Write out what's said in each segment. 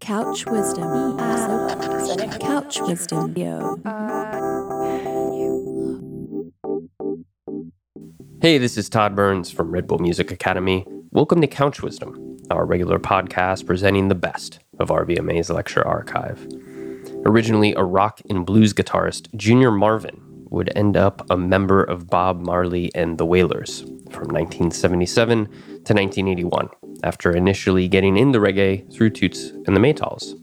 Couch Wisdom. Couch Wisdom. Hey, this is Todd Burns from Red Bull Music Academy. Welcome to Couch Wisdom, our regular podcast presenting the best of RBMA's lecture archive. Originally a rock and blues guitarist, Junior Marvin would end up a member of Bob Marley and the Wailers from 1977 to 1981, after initially getting into reggae through Toots and the Maytals.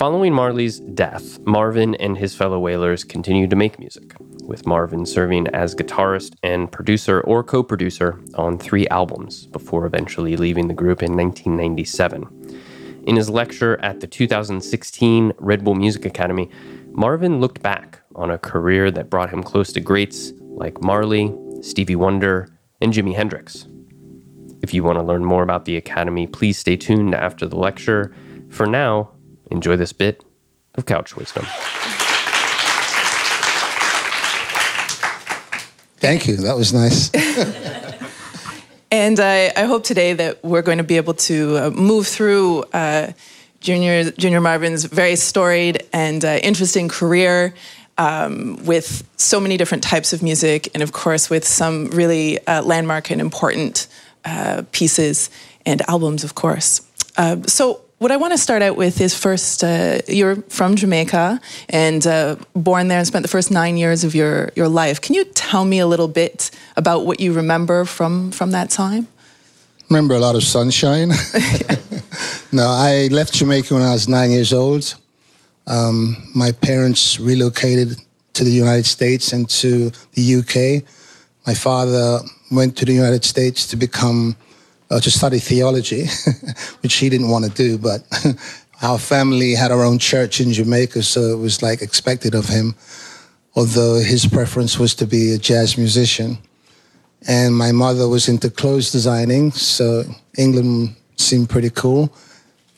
Following Marley's death, Marvin and his fellow Wailers continued to make music, with Marvin serving as guitarist and producer or co producer on three albums before eventually leaving the group in 1997. In his lecture at the 2016 Red Bull Music Academy, Marvin looked back on a career that brought him close to greats like Marley, Stevie Wonder, and Jimi Hendrix. If you want to learn more about the Academy, please stay tuned after the lecture. For now, enjoy this bit of couch wisdom. Thank you. That was nice. and I, I, hope today that we're going to be able to uh, move through uh, Junior, Junior Marvin's very storied and uh, interesting career um, with so many different types of music, and of course, with some really uh, landmark and important uh, pieces and albums, of course. Uh, so, what I want to start out with is first, uh, you're from Jamaica and uh, born there and spent the first nine years of your, your life. Can you tell me a little bit about what you remember from, from that time? Remember a lot of sunshine. no, I left Jamaica when I was nine years old. Um, my parents relocated to the United States and to the UK. My father went to the United States to become uh, to study theology, which he didn't want to do, but our family had our own church in Jamaica, so it was like expected of him, although his preference was to be a jazz musician. And my mother was into clothes designing, so England seemed pretty cool.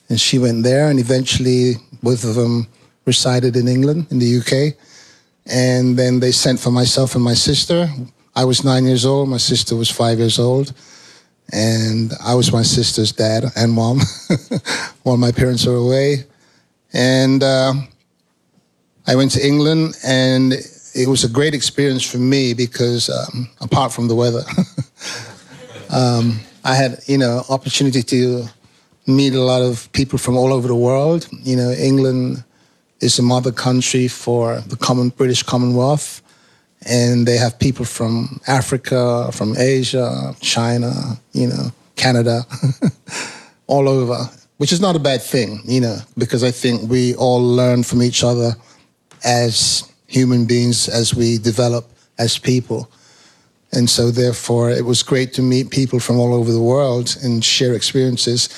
And she went there, and eventually both of them resided in England, in the UK. And then they sent for myself and my sister. I was nine years old, my sister was five years old and I was my sister's dad and mom while my parents were away. And uh, I went to England, and it was a great experience for me because, um, apart from the weather, um, I had you know opportunity to meet a lot of people from all over the world. You know, England is a mother country for the common British Commonwealth and they have people from Africa, from Asia, China, you know, Canada, all over, which is not a bad thing, you know, because I think we all learn from each other as human beings as we develop as people. And so, therefore, it was great to meet people from all over the world and share experiences.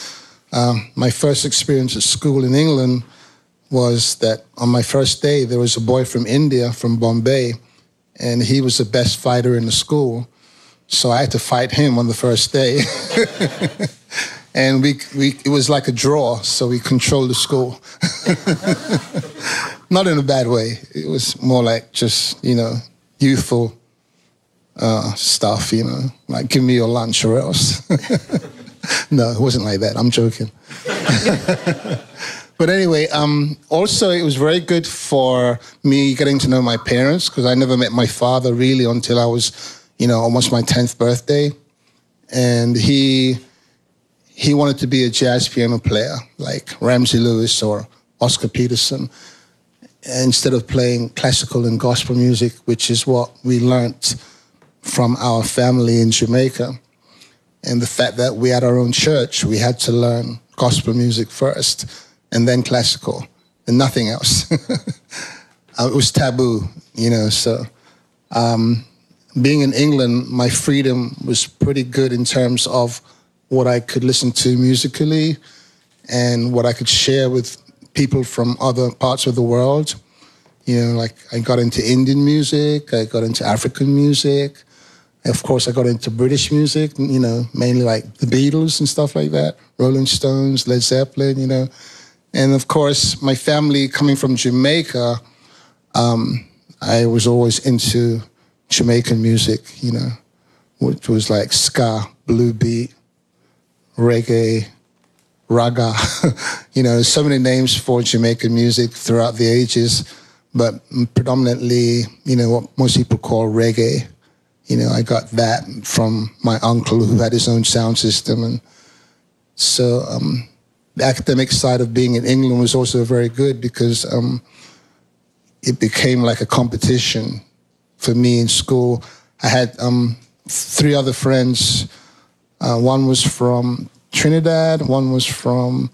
Um, my first experience at school in England was that on my first day, there was a boy from India, from Bombay, and he was the best fighter in the school. So I had to fight him on the first day. and we, we, it was like a draw, so we controlled the school. Not in a bad way. It was more like just, you know, youthful uh, stuff, you know, like give me your lunch or else. no, it wasn't like that. I'm joking. But anyway, um, also it was very good for me getting to know my parents because I never met my father really until I was, you know, almost my tenth birthday, and he he wanted to be a jazz piano player like Ramsey Lewis or Oscar Peterson instead of playing classical and gospel music, which is what we learnt from our family in Jamaica. And the fact that we had our own church, we had to learn gospel music first and then classical and nothing else. uh, it was taboo, you know. So, um, being in England, my freedom was pretty good in terms of what I could listen to musically and what I could share with people from other parts of the world. You know, like I got into Indian music, I got into African music. Of course, I got into British music, you know, mainly like the Beatles and stuff like that, Rolling Stones, Led Zeppelin, you know. And of course, my family coming from Jamaica, um, I was always into Jamaican music, you know, which was like ska, blue beat, reggae, raga. you know, so many names for Jamaican music throughout the ages, but predominantly, you know, what most people call reggae. You know, I got that from my uncle who had his own sound system. And so um, the academic side of being in England was also very good because um, it became like a competition for me in school. I had um, three other friends. Uh, one was from Trinidad, one was from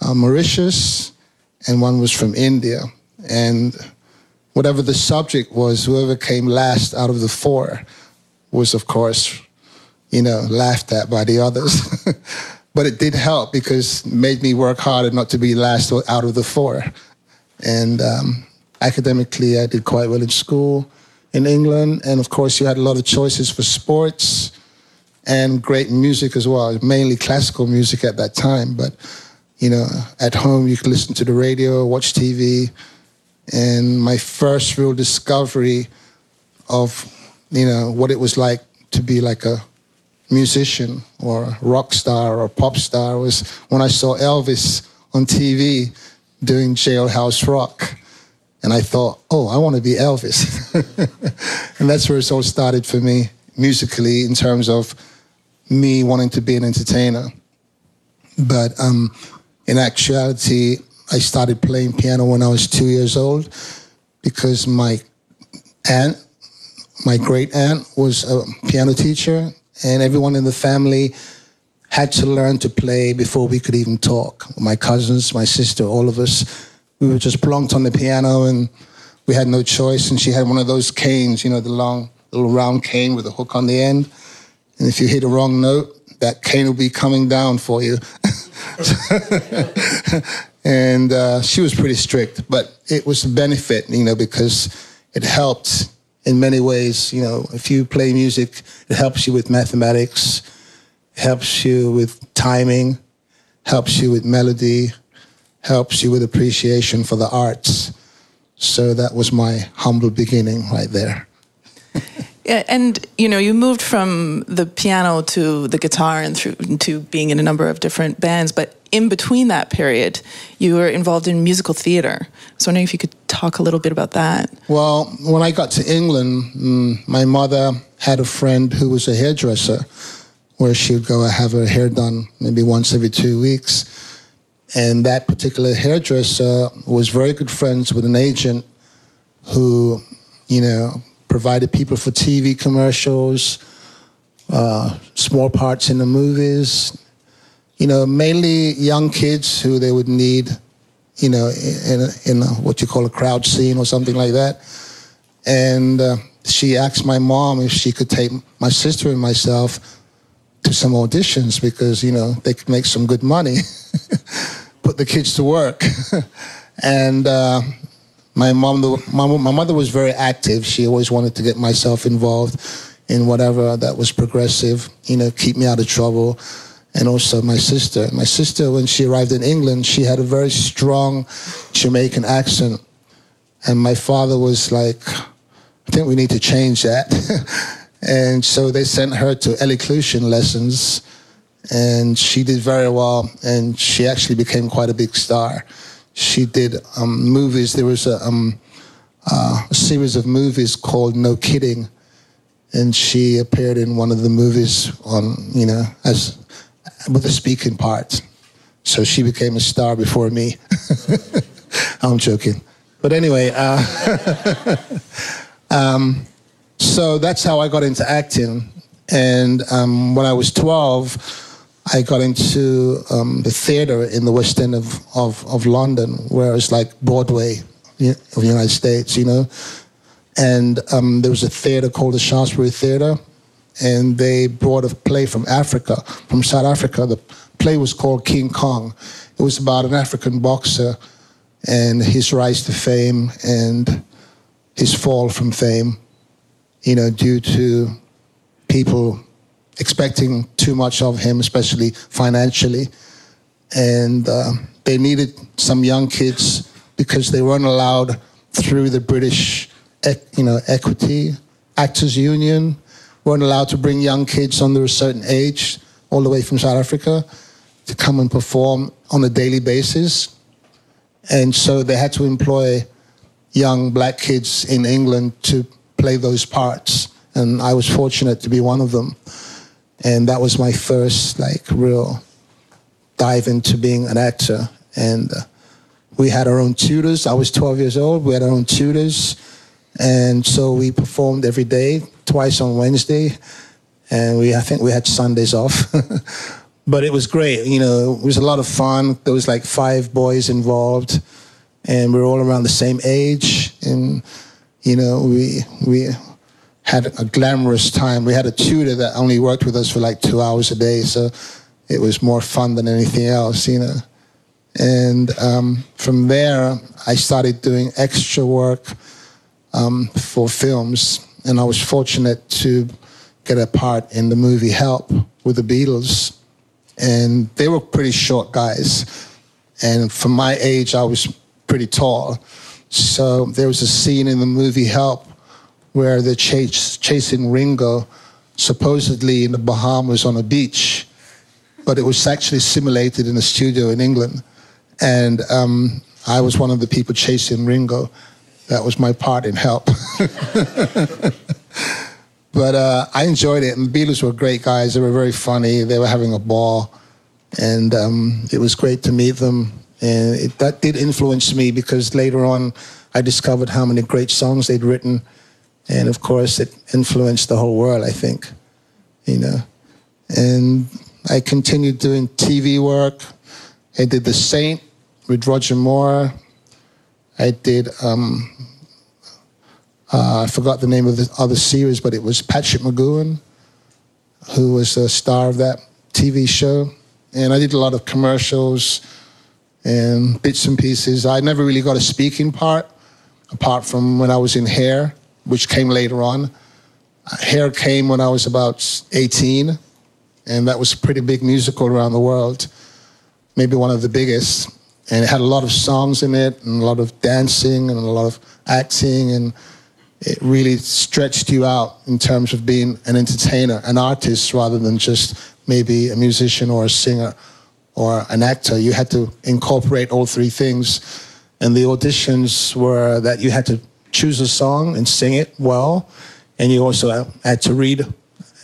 uh, Mauritius, and one was from India. And whatever the subject was, whoever came last out of the four was, of course, you know, laughed at by the others. but it did help because it made me work harder not to be last out of the four. And um, academically, I did quite well in school in England. And of course, you had a lot of choices for sports and great music as well, mainly classical music at that time. But, you know, at home, you could listen to the radio, watch TV. And my first real discovery of, you know, what it was like to be like a musician or rock star or pop star was when I saw Elvis on TV doing Jailhouse Rock. And I thought, oh, I want to be Elvis. and that's where it all started for me musically in terms of me wanting to be an entertainer. But um, in actuality, I started playing piano when I was two years old because my aunt, my great aunt, was a piano teacher, and everyone in the family had to learn to play before we could even talk. My cousins, my sister, all of us we were just plonked on the piano and we had no choice. And she had one of those canes, you know, the long little round cane with a hook on the end. And if you hit a wrong note, that cane will be coming down for you. and uh, she was pretty strict, but it was a benefit, you know, because it helped in many ways. You know, if you play music, it helps you with mathematics, helps you with timing, helps you with melody, helps you with appreciation for the arts. So that was my humble beginning right there. yeah, and you know, you moved from the piano to the guitar and through to being in a number of different bands, but in between that period, you were involved in musical theater. I was wondering if you could talk a little bit about that. Well, when I got to England, mm, my mother had a friend who was a hairdresser where she would go have her hair done maybe once every two weeks. And that particular hairdresser was very good friends with an agent who, you know, provided people for TV commercials, uh, small parts in the movies, you know, mainly young kids who they would need, you know, in, in what you call a crowd scene or something like that. And uh, she asked my mom if she could take my sister and myself to some auditions because, you know, they could make some good money. put the kids to work. and uh, my mom, my, my mother was very active. She always wanted to get myself involved in whatever that was progressive, you know, keep me out of trouble. And also my sister. My sister, when she arrived in England, she had a very strong Jamaican accent. And my father was like, I think we need to change that. and so they sent her to elocution lessons and she did very well, and she actually became quite a big star. She did um, movies. There was a, um, uh, a, series of movies called No Kidding, and she appeared in one of the movies on, you know, as with the speaking part. So she became a star before me. I'm joking, but anyway. Uh, um, so that's how I got into acting. And um, when I was 12, I got into um, the theater in the West End of, of, of London, where it's like Broadway of the United States, you know. And um, there was a theater called the Shaftesbury Theater, and they brought a play from Africa, from South Africa. The play was called King Kong. It was about an African boxer and his rise to fame and his fall from fame, you know, due to people expecting too much of him, especially financially. And uh, they needed some young kids because they weren't allowed through the British, you know, equity actors union, weren't allowed to bring young kids under a certain age all the way from South Africa. to come and perform on a daily basis. And so they had to employ young black kids in England to play those parts. And I was fortunate to be one of them. And that was my first, like, real dive into being an actor. And uh, we had our own tutors. I was 12 years old. We had our own tutors. And so we performed every day, twice on Wednesday. And we, I think we had Sundays off. but it was great. You know, it was a lot of fun. There was like five boys involved, and we were all around the same age. And you know, we we had a glamorous time. We had a tutor that only worked with us for like two hours a day, so it was more fun than anything else. You know. And um, from there, I started doing extra work um, for films, and I was fortunate to get a part in the movie Help with the Beatles and they were pretty short guys. And for my age, I was pretty tall. So there was a scene in the movie Help where they're chase, chasing Ringo, supposedly in the Bahamas on a beach, but it was actually simulated in a studio in England. And um, I was one of the people chasing Ringo. That was my part in Help. But uh, I enjoyed it, and the Beatles were great guys. They were very funny. They were having a ball, and um, it was great to meet them. And it, that did influence me because later on, I discovered how many great songs they'd written, and of course, it influenced the whole world. I think, you know, and I continued doing TV work. I did The Saint with Roger Moore. I did um, uh, I forgot the name of the other series, but it was Patrick McGoohan, who was the star of that TV show. And I did a lot of commercials and bits and pieces. I never really got a speaking part, apart from when I was in Hair, which came later on. Hair came when I was about 18, and that was a pretty big musical around the world, maybe one of the biggest. And it had a lot of songs in it, and a lot of dancing, and a lot of acting, and it really stretched you out in terms of being an entertainer, an artist, rather than just maybe a musician or a singer or an actor. You had to incorporate all three things. And the auditions were that you had to choose a song and sing it well. And you also had to read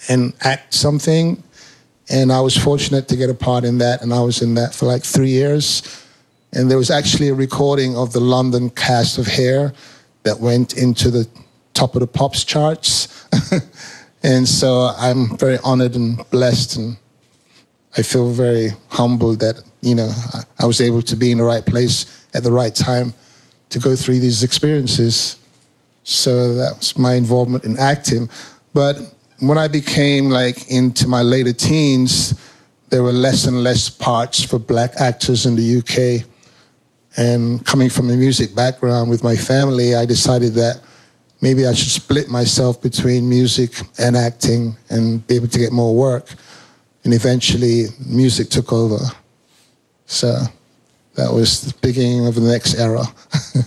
and act something. And I was fortunate to get a part in that. And I was in that for like three years. And there was actually a recording of the London cast of Hair that went into the top of the pops charts. and so I'm very honored and blessed, and I feel very humbled that you know I was able to be in the right place at the right time to go through these experiences. So that's my involvement in acting. But when I became like into my later teens, there were less and less parts for black actors in the UK. And coming from a music background with my family, I decided that maybe I should split myself between music and acting and be able to get more work. And eventually, music took over. So that was the beginning of the next era.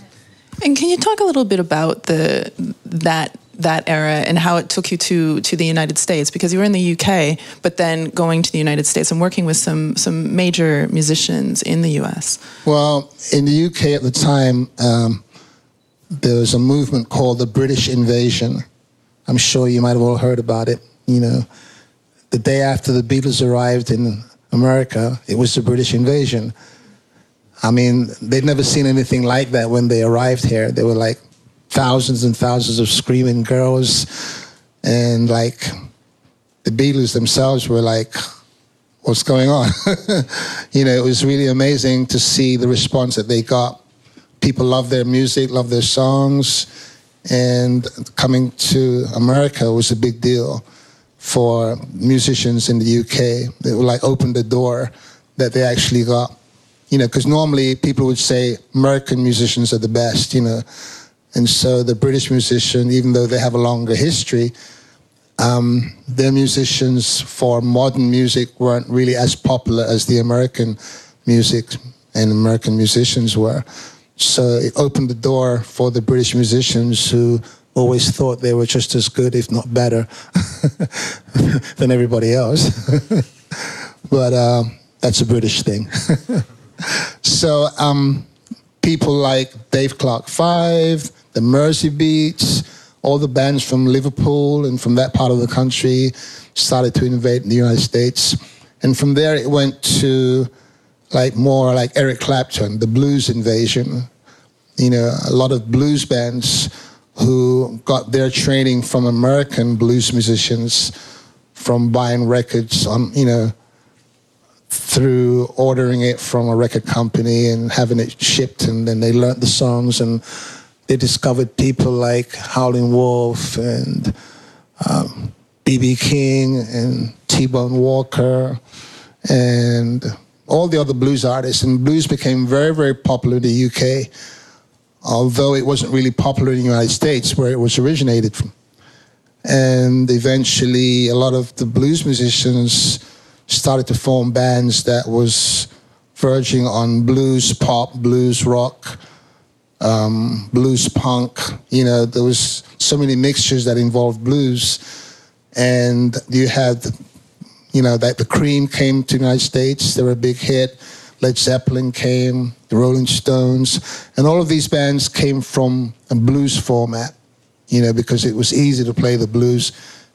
and can you talk a little bit about the that that era and how it took you to to the United States because you were in the UK, but then going to the United States and working with some some major musicians in the US. Well, in the UK at the time, um, there was a movement called the British Invasion. I'm sure you might have all heard about it. You know, the day after the Beatles arrived in America, it was the British invasion. I mean, they'd never seen anything like that when they arrived here. They were like thousands and thousands of screaming girls, and like the Beatles themselves were like, "What's going on?" you know, it was really amazing to see the response that they got people love their music, love their songs, and coming to America was a big deal for musicians in the UK. It like open the door that they actually got, you know, because normally people would say American musicians are the best, you know, and so the British musician, even though they have a longer history, um, their musicians for modern music weren't really as popular as the American music and American musicians were. So it opened the door for the British musicians who always thought they were just as good, if not better, than everybody else. but uh, That's a British thing. so um, people like Dave Clark Five, the Mersey Beats, all the bands from Liverpool and from that part of the country started to invade the United States. And from there it went to like more like Eric Clapton, the blues invasion. You know, a lot of blues bands who got their training from American blues musicians from buying records on, you know, through ordering it from a record company and having it shipped, and then they learned the songs and they discovered people like Howlin' Wolf and BB um, King and T-Bone Walker and all the other blues artists. And blues became very, very popular in the UK, although it wasn't really popular in the United States where it was originated from. And eventually, a lot of the blues musicians started to form bands that was verging on blues pop, blues rock, um, blues punk. You know, there was so many mixtures that involved blues, and you had, you know, that the Cream came to the United States. They were a big hit. Led Zeppelin came, the Rolling Stones, and all of these bands came from a blues format. You know, because it was easy to play the blues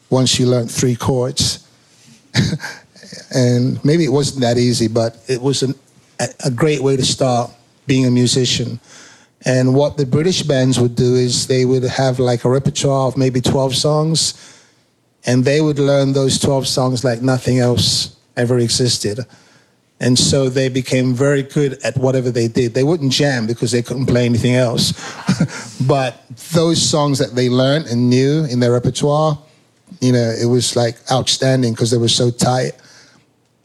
once you learned three chords. and maybe it wasn't that easy, but it was an, a great way to start being a musician. And what the British bands would do is they would have like a repertoire of maybe 12 songs, and they would learn those 12 songs like nothing else ever existed. And so they became very good at whatever they did. They wouldn't jam because they couldn't play anything else. but those songs that they learned and knew in their repertoire, you know, it was like outstanding because they were so tight.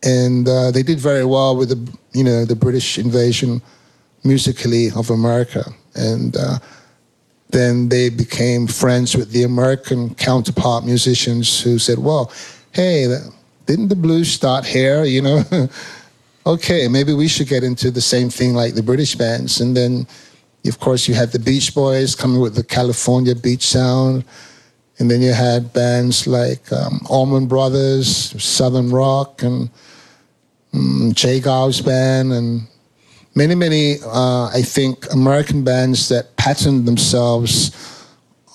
And uh, they did very well with the, you know, the British invasion musically of America. And uh, then they became friends with the American counterpart musicians who said, well, hey, didn't the blues start here, you know? okay, maybe we should get into the same thing like the British bands. And then, of course, you had the Beach Boys coming with the California beach sound. And then you had bands like um, Allman Brothers, Southern Rock, and um, J. Geils Band, and many, many, uh, I think, American bands that patterned themselves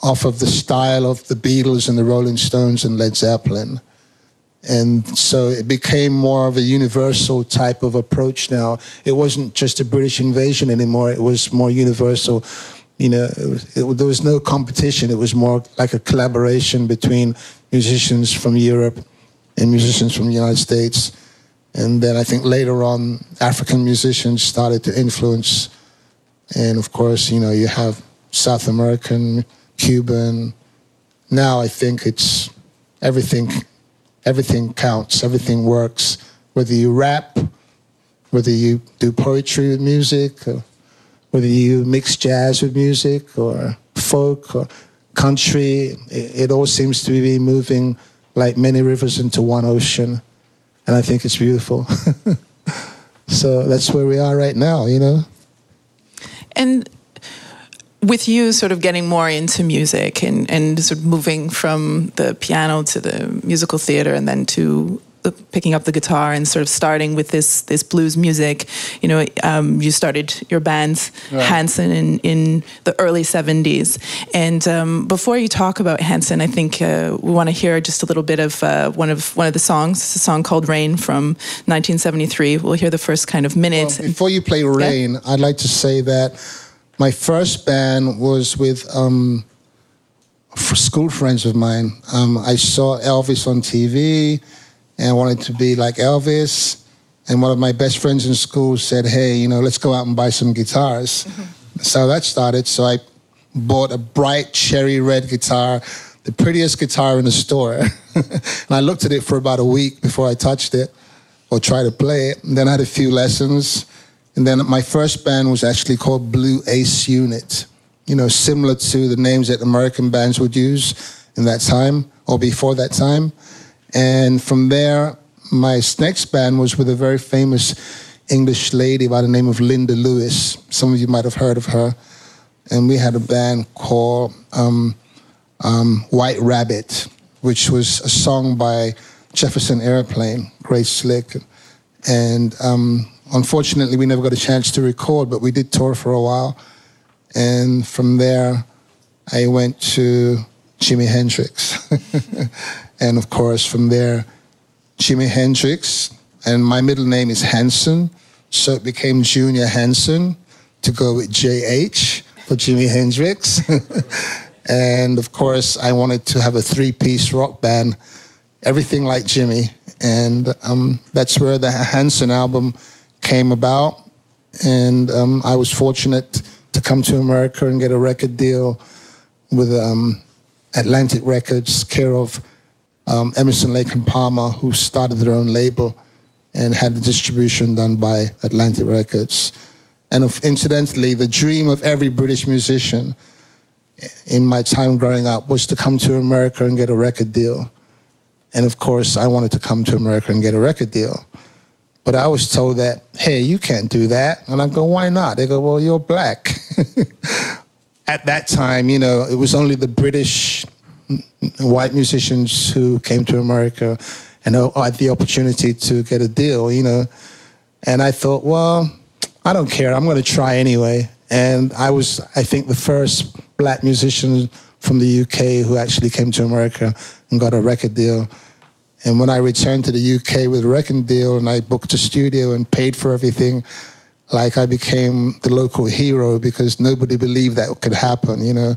off of the style of the Beatles and the Rolling Stones and Led Zeppelin. And so it became more of a universal type of approach now. It wasn't just a British invasion anymore, it was more universal. You know, it was, it, there was no competition, it was more like a collaboration between musicians from Europe and musicians from the United States and then I think later on, African musicians started to influence. And of course, you know, you have South American, Cuban. Now I think it's everything, everything counts, everything works. Whether you rap, whether you do poetry with music, whether you mix jazz with music or folk or country, it, it all seems to be moving like many rivers into one ocean and I think it's beautiful. so that's where we are right now, you know. And with you sort of getting more into music and, and sort of moving from the piano to the musical theater and then to picking up the guitar and sort of starting with this this blues music. You know, um, you started your band right. Hanson in in the early '70s, and um, before you talk about Hanson, I think uh, we want to hear just a little bit of uh, one of one of the songs. It's a song called "Rain" from 1973. We'll hear the first kind of minutes. Well, before you play "Rain," yeah? I'd like to say that my first band was with. Um, school friends of mine. Um, I saw Elvis on TV and I wanted to be like Elvis. And one of my best friends in school said, "Hey, you know, let's go out and buy some guitars." Mm-hmm. So that started. So I bought a bright cherry red guitar, the prettiest guitar in the store, and I looked at it for about a week before I touched it or tried to play it. And then I had a few lessons, and then my first band was actually called Blue Ace Unit. You know, similar to the names that American bands would use in that time or before that time. And from there, my next band was with a very famous English lady by the name of Linda Lewis. Some of you might have heard of her. And we had a band called um, um, White Rabbit, which was a song by Jefferson Airplane, Grace Slick. And um, unfortunately, we never got a chance to record, but we did tour for a while. And from there, I went to Jimi Hendrix. and of course, from there, Jimi Hendrix. And my middle name is Hanson, so it became Junior Hanson to go with JH for Jimi Hendrix. and of course, I wanted to have a three piece rock band, everything like Jimi. And um, that's where the Hanson album came about. And um, I was fortunate to come to America and get a record deal with um, Atlantic Records, care of um, Emerson, Lake and Palmer, who started their own label and had the distribution done by Atlantic Records. And of, incidentally, the dream of every British musician in my time growing up was to come to America and get a record deal. And of course, I wanted to come to America and get a record deal. But I was told that, hey, you can't do that. And I go, why not? They go, well, you're black. At that time, you know, it was only the British white musicians who came to America and had the opportunity to get a deal, you know. And I thought, well, I don't care. I'm going to try anyway. And I was, I think, the first black musician from the UK who actually came to America and got a record deal. And when I returned to the UK with a record deal and I booked a studio and paid for everything, like I became the local hero because nobody believed that could happen, you know.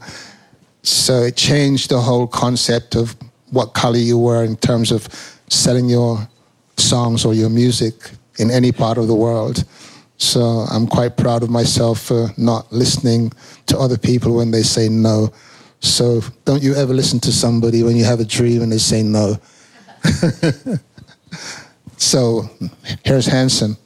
So it changed the whole concept of what color you were in terms of selling your songs or your music in any part of the world. So I'm quite proud of myself for not listening to other people when they say no. So don't you ever listen to somebody when you have a dream and they say no. so here's Hanson.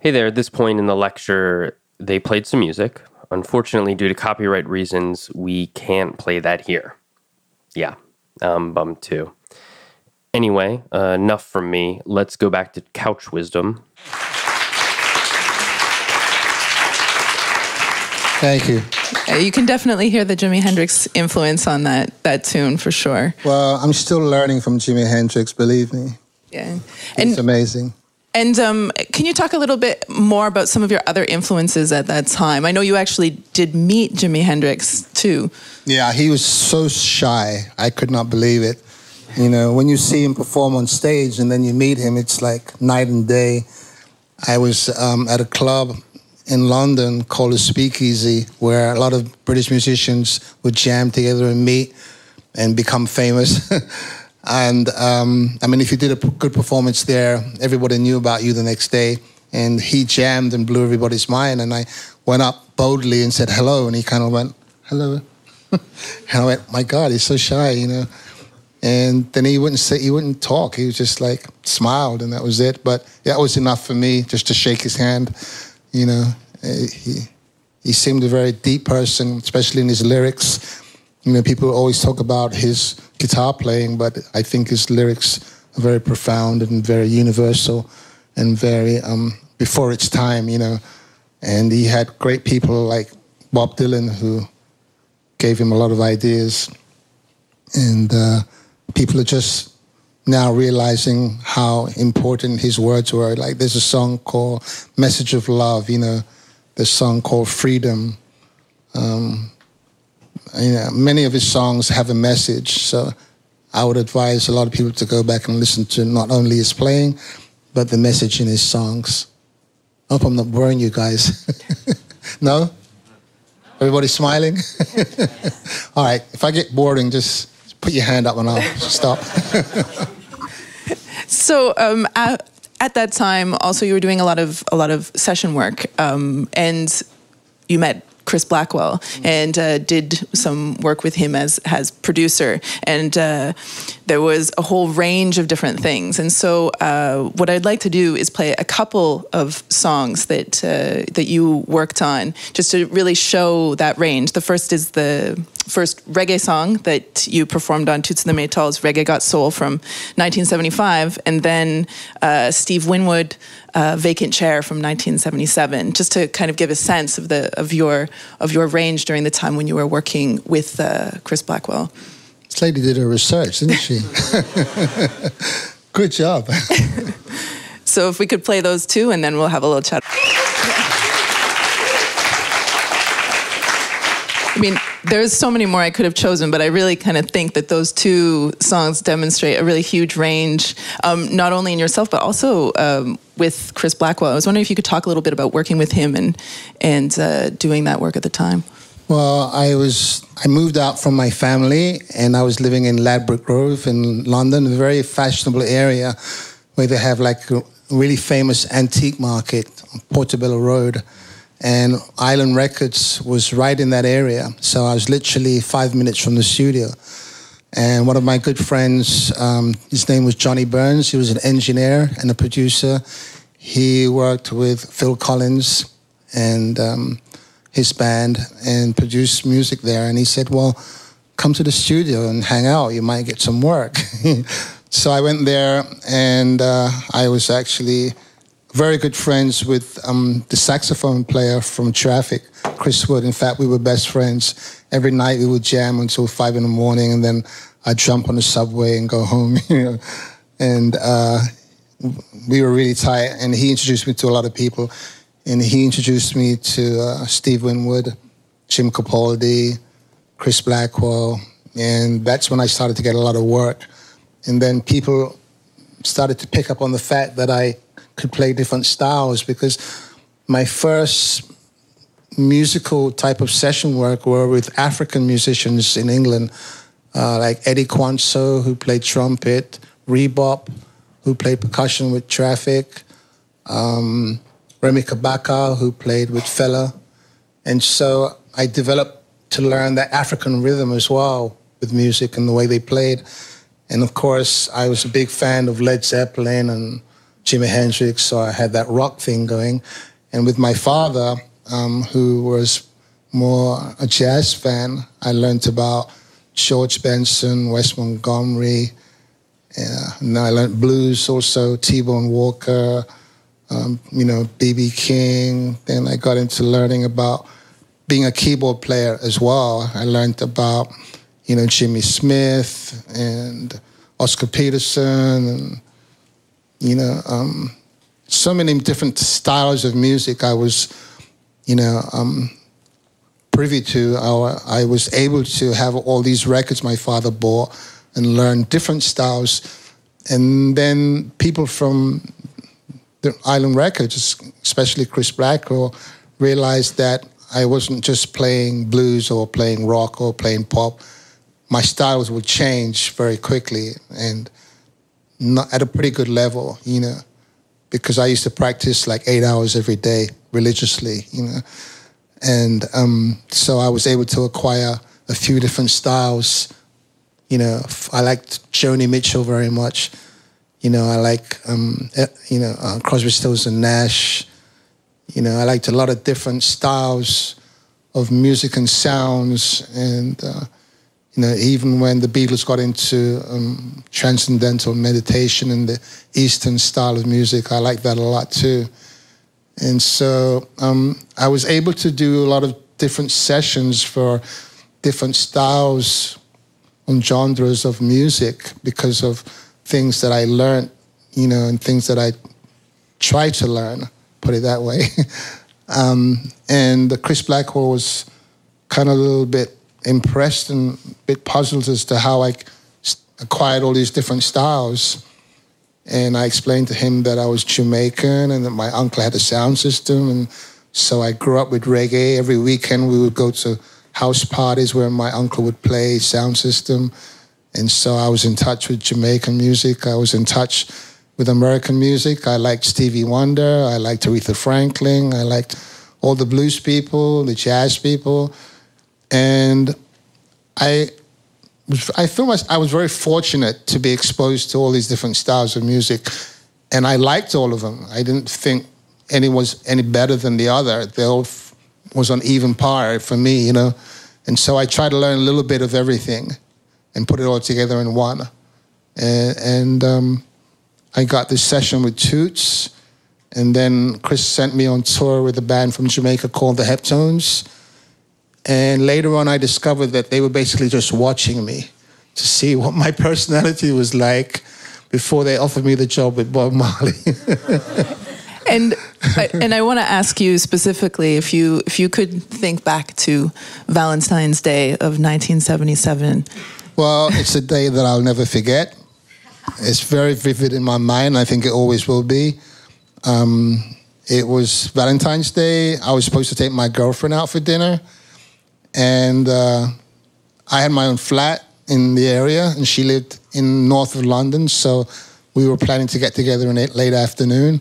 Hey there, at this point in the lecture, they played some music. Unfortunately, due to copyright reasons, we can't play that here. Yeah, I'm bummed too. Anyway, uh, enough from me. Let's go back to couch wisdom. Thank you. You can definitely hear the Jimi Hendrix influence on that that tune for sure. Well, I'm still learning from Jimi Hendrix, believe me. Yeah, It's and amazing. And um, can you talk a little bit more about some of your other influences at that time? I know you actually did meet Jimi Hendrix too. Yeah, he was so shy. I could not believe it. You know, when you see him perform on stage and then you meet him, it's like night and day. I was um, at a club in London called a Speakeasy, where a lot of British musicians would jam together and meet and become famous. and um, I mean, if you did a good performance there, everybody knew about you the next day. And he jammed and blew everybody's mind. And I went up boldly and said hello, and he kind of went, hello. and I went, my God, he's so shy, you know. And then he wouldn't say, he wouldn't talk. He was just like smiled, and that was it. But that was enough for me just to shake his hand. You know, Uh, he he seemed a very deep person, especially in his lyrics. You know, people always talk about his guitar playing, but I think his lyrics are very profound and very universal, and very um, before its time. You know, and he had great people like Bob Dylan who gave him a lot of ideas and uh, people are just now realizing how important his words were. Like there's a song called "Message of Love," you know, the song called "Freedom." Um, you know, many of his songs have a message, so I would advise a lot of people to go back and listen to not only his playing, but the message in his songs. I hope I'm not boring you guys. no? Everybody smiling? All right, if I get boring, just put your hand up and I'll stop. So um, at, at that time, also you were doing a lot of a lot of session work, um, and you met Chris Blackwell and uh, did some work with him as as producer, and uh, there was a whole range of different things. And so, uh, what I'd like to do is play a couple of songs that uh, that you worked on, just to really show that range. The first is the first reggae song that you performed on Toots and the Maytals, Reggae Got Soul from 1975, and then uh, Steve Winwood, uh, Vacant Chair from 1977, just to kind of give a sense of the of your of your range during the time when you were working with uh, Chris Blackwell. This lady did her research, didn't she? Good job. So if we could play those two, and then we'll have a little chat. I mean, there's so many more I could have chosen, but I really kind of think that those two songs demonstrate a really huge range, um, not only in yourself, but also um, with Chris Blackwell. I was wondering if you could talk a little bit about working with him and and uh, doing that work at the time. Well, I was I moved out from my family, and I was living in Ladbroke Grove in London, a very fashionable area where they have like a really famous antique market on Portobello Road and Island Records was right in that area. So I was literally five minutes from the studio. And one of my good friends, um, his name was Johnny Burns. He was an engineer and a producer. He worked with Phil Collins and um, his band and produced music there. And he said, Well, come to the studio and hang out. You might get some work. so I went there and uh, I was actually very good friends with um, the saxophone player from Traffic, Chris Wood. In fact, we were best friends. Every night we would jam until five in the morning, and then I'd jump on the subway and go home. You know, and uh, we were really tight. And he introduced me to a lot of people, and he introduced me to uh, Steve Winwood, Jim Capaldi, Chris Blackwell, and that's when I started to get a lot of work. And then people started to pick up on the fact that I could play different styles because my first musical type of session work were with African musicians in England, uh, like Eddie Quansah, who played trumpet, Rebop, who played percussion with Traffic, um, Remi Kabaka, who played with Fela. And so I developed to learn that African rhythm as well with music and the way they played. And of course, I was a big fan of Led Zeppelin and Jimi Hendrix, so I had that rock thing going. And with my father, um, who was more a jazz fan, I learned about George Benson, Wes Montgomery, yeah, and I learned blues also, T-Bone Walker, um, you know, B.B. King. Then I got into learning about being a keyboard player as well. I learned about, you know, Jimmy Smith and Oscar Peterson and you know, um, so many different styles of music I was, you know, um, privy to. I, I was able to have all these records my father bought and learn different styles. And then people from the Island Records, especially Chris Blackwell, realized that I wasn't just playing blues or playing rock or playing pop. My styles would change very quickly. And not at a pretty good level, you know, because I used to practice like eight hours every day religiously, you know. And um, so I was able to acquire a few different styles. You know, I liked Joni Mitchell very much. You know, I like, um, eh, you know, uh, Crosby, Stills and Nash. You know, I liked a lot of different styles of music and sounds. And, uh, you know, even when the Beatles got into um, transcendental meditation and the Eastern style of music, I like that a lot too. And so um, I was able to do a lot of different sessions for different styles and genres of music because of things that I learned, you know, and things that I tried to learn, put it that way. um, and the Chris Blackwell was kind of a little bit impressed and a bit puzzled as to how I acquired all these different styles. And I explained to him that I was Jamaican and that my uncle had a sound system. And so I grew up with reggae. Every weekend we would go to house parties where my uncle would play sound system. And so I was in touch with Jamaican music. I was in touch with American music. I liked Stevie Wonder. I liked Aretha Franklin. I liked all the blues people, the jazz people and I I feel my, I was very fortunate to be exposed to all these different styles of music, and I liked all of them. I didn't think any was any better than the other. They all f- was on even par for me, you know. And so I tried to learn a little bit of everything, and put it all together in one. And, and um, I got this session with Toots, and then Chris sent me on tour with a band from Jamaica called the Heptones and later on, I discovered that they were basically just watching me to see what my personality was like before they offered me the job with Bob Marley. and I, and I want to ask you specifically if you if you could think back to Valentine's Day of 1977. Well, it's a day that I'll never forget. It's very vivid in my mind. I think it always will be. Um, it was Valentine's Day. I was supposed to take my girlfriend out for dinner, and uh, I had my own flat in the area, and she lived in north of London. So we were planning to get together in late afternoon.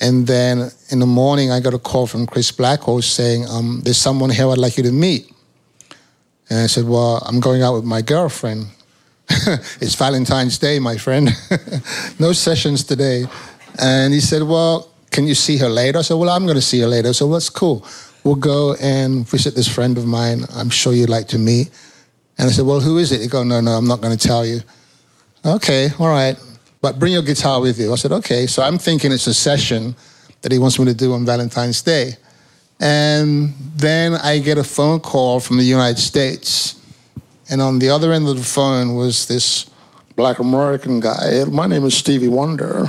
And then in the morning, I got a call from Chris Blackwell saying, um, "There's someone here I'd like you to meet." And I said, "Well, I'm going out with my girlfriend. it's Valentine's Day, my friend. no sessions today." And he said, "Well, can you see her later?" I said, "Well, I'm going to see her later." So that's cool. We'll go and visit this friend of mine. I'm sure you'd like to meet. And I said, "Well, who is it?" He go, "No, no, I'm not going to tell you." Okay, all right but bring your guitar with you. I said, okay. So I'm thinking it's a session that he wants me to do on Valentine's Day. And then I get a phone call from the United States. And on the other end of the phone was this black American guy. My name is Stevie Wonder.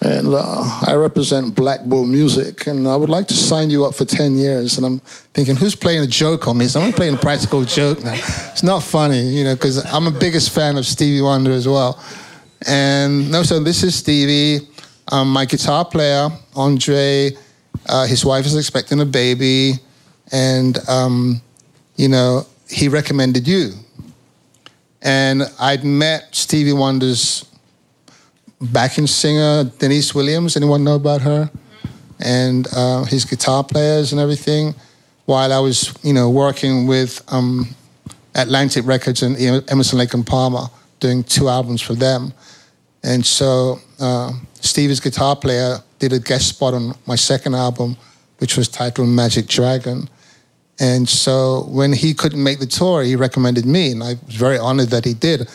And uh, I represent Black Bull Music. And I would like to sign you up for 10 years. And I'm thinking, who's playing a joke on me? So I'm playing a practical joke now. It's not funny, you know, because I'm a biggest fan of Stevie Wonder as well. And no, so this is Stevie, um, my guitar player, Andre. Uh, his wife is expecting a baby, and um, you know he recommended you. And I'd met Stevie Wonder's backing singer Deniece Williams. Anyone know about her? And uh, his guitar players and everything. While I was, you know, working with um, Atlantic Records and Emerson Lake and Palmer, doing two albums for them. And so uh, guitar player did a guest spot on my second album, which was titled Magic Dragon. And so when he couldn't make the tour, he recommended me, and I was very honored that he did.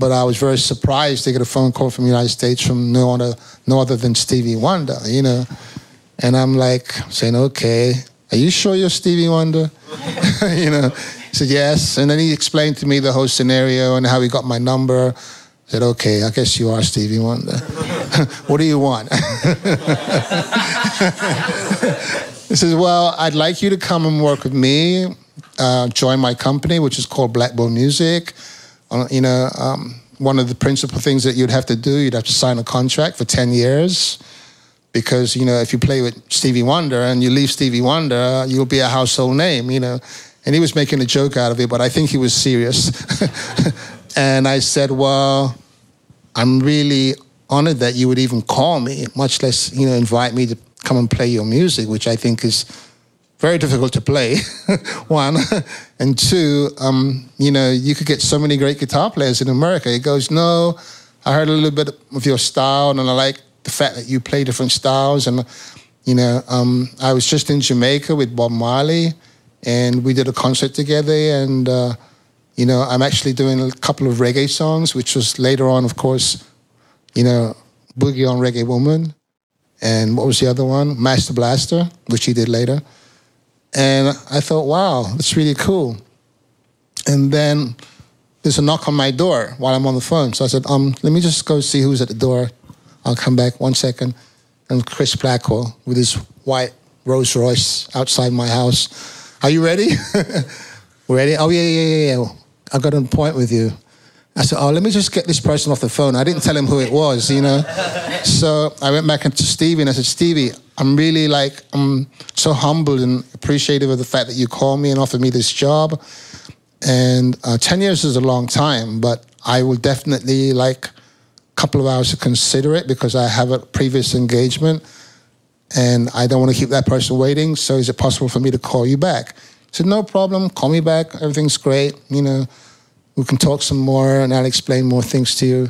But I was very surprised to get a phone call from the United States from no other, no other than Stevie Wonder, you know. And I'm like saying, okay, are you sure you're Stevie Wonder? you know, he said, yes. And then he explained to me the whole scenario and how he got my number I said, okay, I guess you are Stevie Wonder. what do you want? he says, well, I'd like you to come and work with me, uh, join my company, which is called Black Music. You know, um, one of the principal things that you'd have to do, you'd have to sign a contract for 10 years. Because, you know, if you play with Stevie Wonder and you leave Stevie Wonder, you'll be a household name, you know. And he was making a joke out of it, but I think he was serious. and I said, well, I'm really honored that you would even call me, much less, you know, invite me to come and play your music, which I think is very difficult to play, one. and two, um, you know, you could get so many great guitar players in America. He goes, no, I heard a little bit of your style and I like the fact that you play different styles. And, you know, um, I was just in Jamaica with Bob Marley and we did a concert together and, uh, you know, I'm actually doing a couple of reggae songs, which was later on, of course, you know, Boogie on Reggae Woman. And what was the other one? Master Blaster, which he did later. And I thought, wow, that's really cool. And then there's a knock on my door while I'm on the phone. So I said, um, let me just go see who's at the door. I'll come back one second. And Chris Blackwell with his white Rolls Royce outside my house. Are you ready? ready? Oh, yeah, yeah, yeah, yeah. I got an appointment with you. I said, oh, let me just get this person off the phone. I didn't tell him who it was, you know. so I went back to Stevie and I said, Stevie, I'm really like, I'm so humbled and appreciative of the fact that you called me and offered me this job. And uh, 10 years is a long time, but I will definitely like a couple of hours to consider it because I have a previous engagement and I don't want to keep that person waiting. So is it possible for me to call you back? He said, no problem, call me back, everything's great, you know, we can talk some more and I'll explain more things to you,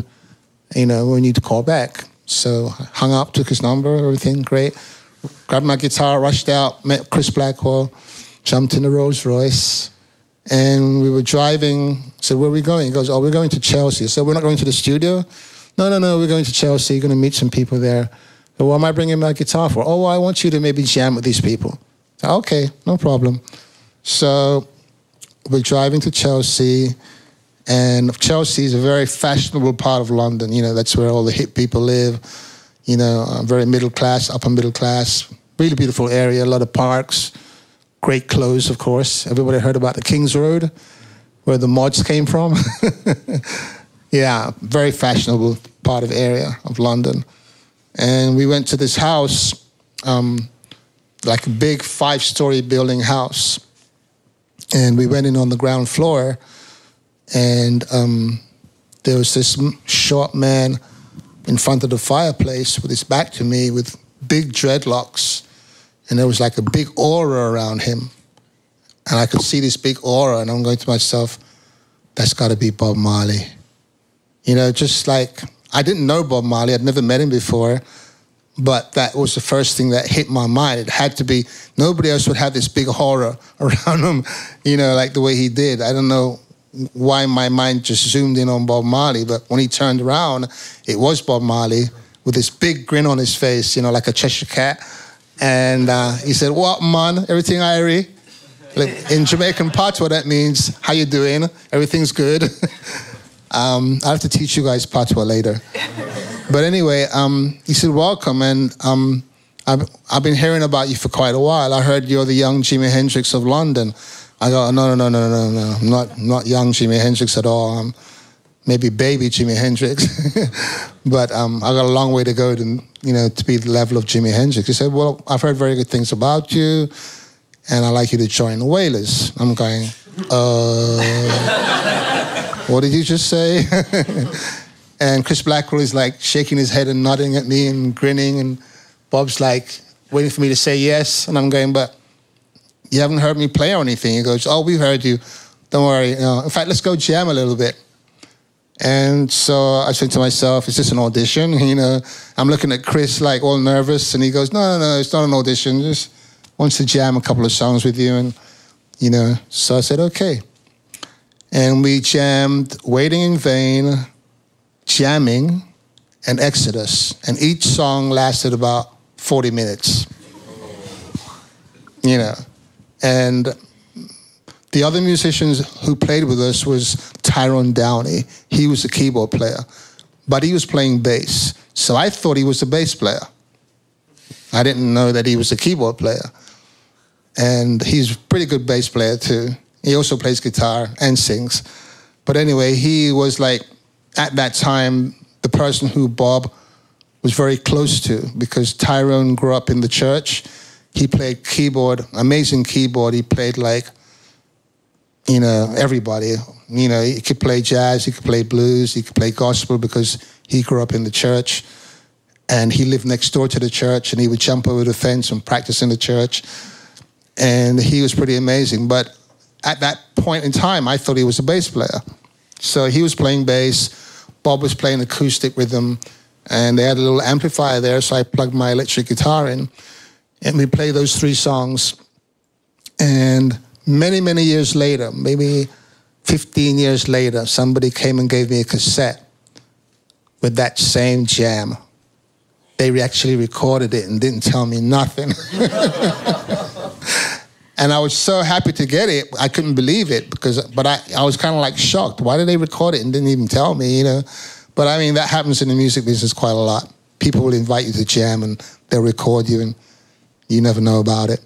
you know, we need to call back. So hung up, took his number, everything great. Grabbed my guitar, rushed out, met Chris Blackwell, jumped in the Rolls Royce, and we were driving. Said, where are we going? He goes, oh, we're going to Chelsea. So we're not going to the studio? No, no, no, we're going to Chelsea, You're going to meet some people there. So what am I bringing my guitar for? Oh, I want you to maybe jam with these people. So, okay, no problem. So we're driving to Chelsea, And Chelsea is a very fashionable part of London. You know, that's where all the hip people live. You know, very middle class, upper middle class. Really beautiful area, a lot of parks, great clothes, of course. Everybody heard about the King's Road, where the mods came from. yeah, very fashionable part of area of London. And we went to this house, um, like a big five-story building house. And we went in on the ground floor, and um, there was this short man in front of the fireplace with his back to me with big dreadlocks. And there was like a big aura around him. And I could see this big aura, and I'm going to myself, that's got to be Bob Marley. You know, just like I didn't know Bob Marley, I'd never met him before, but that was the first thing that hit my mind. It had to be, nobody else would have this big horror around him, you know, like the way he did. I don't know why my mind just zoomed in on Bob Marley, but when he turned around, it was Bob Marley with this big grin on his face, you know, like a Cheshire cat. And uh, he said, "What man? Everything Irie?" Like in Jamaican patois, that means "How you doing? Everything's good." um, I have to teach you guys patois later. but anyway, um, he said, "Welcome," and um, I've, I've been hearing about you for quite a while. I heard you're the young Jimi Hendrix of London. I go, no, no, no, no, no, no. I'm not, not young Jimi Hendrix at all. I'm maybe baby Jimi Hendrix. but um, I got a long way to go to, you know, to be the level of Jimi Hendrix. He said, well, I've heard very good things about you, and I'd like you to join the Wailers. I'm going, uh, what did you just say? and Chris Blackwell is like shaking his head and nodding at me and grinning, and Bob's like waiting for me to say yes, and I'm going, but you haven't heard me play or anything. He goes, oh, we've heard you. Don't worry. You know, in fact, let's go jam a little bit. And so I said to myself, is this an audition? You know, I'm looking at Chris like all nervous, and he goes, no, no, no, it's not an audition. Just wants to jam a couple of songs with you, and you know. So I said, okay. And we jammed "Waiting in Vain," "Jamming," and "Exodus," and each song lasted about 40 minutes. You know, and the other musicians who played with us was Tyrone Downie. He was a keyboard player, but he was playing bass. So I thought he was a bass player. I didn't know that he was a keyboard player. And he's a pretty good bass player too. He also plays guitar and sings. But anyway, he was like, at that time, the person who Bob was very close to because Tyrone grew up in the church he played keyboard, amazing keyboard. He played like, you know, everybody. You know, he could play jazz, he could play blues, he could play gospel because he grew up in the church. And he lived next door to the church and he would jump over the fence and practice in the church. And he was pretty amazing. But at that point in time, I thought he was a bass player. So he was playing bass, Bob was playing acoustic him, and they had a little amplifier there, so I plugged my electric guitar in and we played those three songs. And many, many years later, maybe 15 years later, somebody came and gave me a cassette with that same jam. They actually recorded it and didn't tell me nothing. and I was so happy to get it. I couldn't believe it because, but I, I was kind of like shocked. Why did they record it and didn't even tell me, you know? But I mean, that happens in the music business quite a lot. People will invite you to jam and they'll record you and you never know about it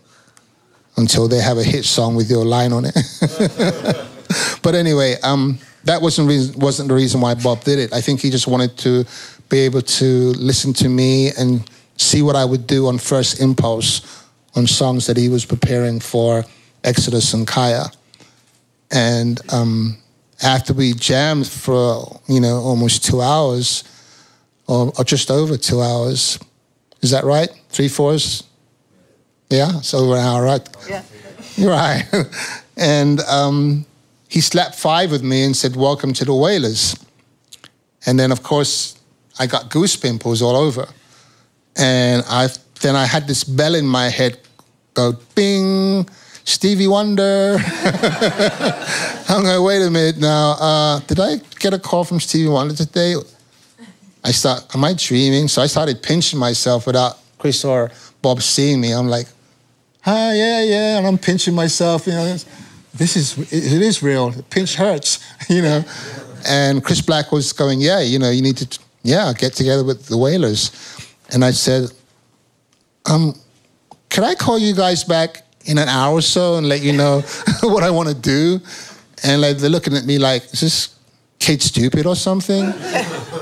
until they have a hit song with your line on it. but anyway, um, that wasn't wasn't the reason why Bob did it. I think he just wanted to be able to listen to me and see what I would do on first impulse on songs that he was preparing for Exodus and Kaya. And um, after we jammed for you know almost two hours, or, or just over two hours, is that right? Three fours, yeah, it's over an hour, right? Yeah. Right. and um, he slapped five with me and said, Welcome to the Wailers. And then, of course, I got goose pimples all over. And I then I had this bell in my head go bing, Stevie Wonder. I'm going, wait a minute now. Uh, did I get a call from Stevie Wonder today? I start, am I dreaming? So I started pinching myself without Chris or Bob seeing me. I'm like, ah, yeah, yeah, and I'm pinching myself, you know. this is it is real. Pinch hurts, you know. And Chris Black was going, yeah, you know, you need to, yeah, get together with the Wailers. And I said, um, can I call you guys back in an hour or so and let you know what I want to do? And like they're looking at me like, is this kid stupid or something?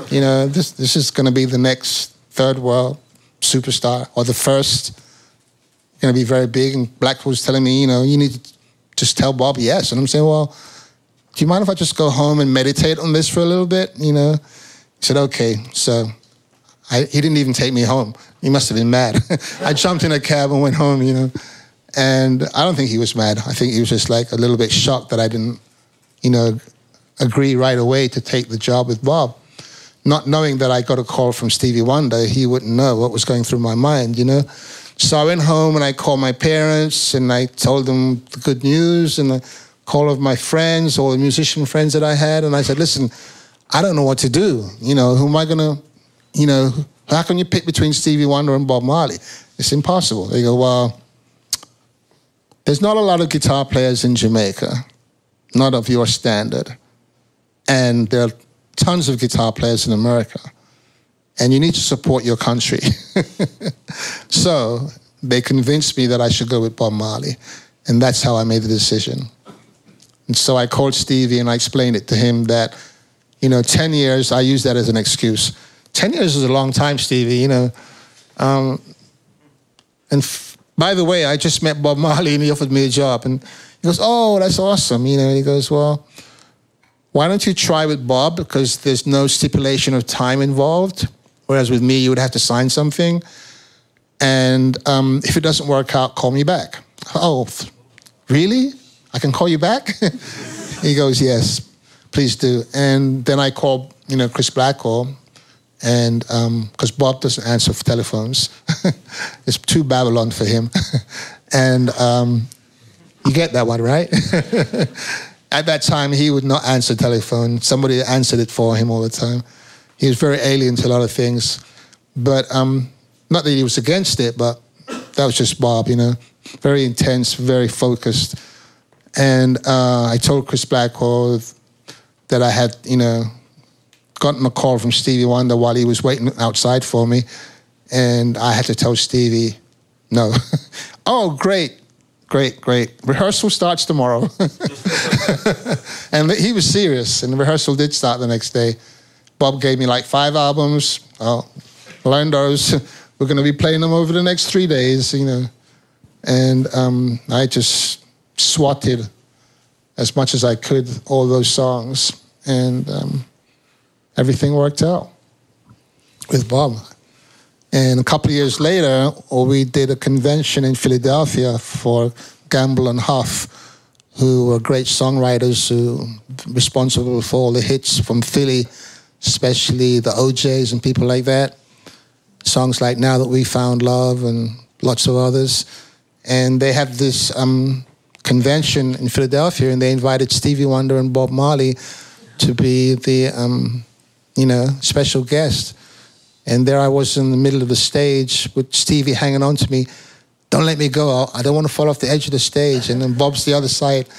you know, this this is going to be the next third world superstar or the first to be very big. And Black was telling me, you know, you need to just tell Bob yes. And I'm saying, well, do you mind if I just go home and meditate on this for a little bit? You know, he said, okay. So I, he didn't even take me home. He must have been mad. I jumped in a cab and went home, you know. And I don't think he was mad. I think he was just like a little bit shocked that I didn't, you know, agree right away to take the job with Bob. Not knowing that I got a call from Stevie Wonder, he wouldn't know what was going through my mind, you know. So I went home and I called my parents and I told them the good news and I called all of my friends, all the musician friends that I had, and I said, listen, I don't know what to do. You know, who am I gonna, you know, how can you pick between Stevie Wonder and Bob Marley? It's impossible. They go, well, there's not a lot of guitar players in Jamaica, not of your standard. And there are tons of guitar players in America. And you need to support your country. so they convinced me that I should go with Bob Marley. And that's how I made the decision. And so I called Stevie and I explained it to him that, you know, 10 years, I use that as an excuse. 10 years is a long time, Stevie, you know. Um, and f- by the way, I just met Bob Marley and he offered me a job. And he goes, Oh, that's awesome. You know, and he goes, Well, why don't you try with Bob? Because there's no stipulation of time involved. Whereas with me, you would have to sign something. And um, if it doesn't work out, call me back. Oh, really? I can call you back? he goes, yes, please do. And then I called, you know, Chris Blackwell, and because um, Bob doesn't answer for telephones, it's too Babylon for him. and um, you get that one, right? At that time, he would not answer telephone. Somebody answered it for him all the time. He was very alien to a lot of things, but um, not that he was against it, but that was just Bob, you know, very intense, very focused. And uh, I told Chris Blackwell that I had, you know, gotten a call from Stevie Wonder while he was waiting outside for me. And I had to tell Stevie, no. oh, great, great, great. Rehearsal starts tomorrow. and he was serious, and the rehearsal did start the next day. Bob gave me like five albums. Oh, learn those. We're going to be playing them over the next three days, you know. And um, I just swatted as much as I could all those songs, and um, everything worked out with Bob. And a couple of years later, we did a convention in Philadelphia for Gamble and Huff, who were great songwriters who responsible for all the hits from Philly, especially the O'Jays and people like that. Songs like Now That We Found Love and lots of others. And they had this um, convention in Philadelphia, and they invited Stevie Wonder and Bob Marley to be the um, you know special guest. And there I was in the middle of the stage with Stevie hanging on to me. Don't let me go. I don't want to fall off the edge of the stage. And then Bob's the other side,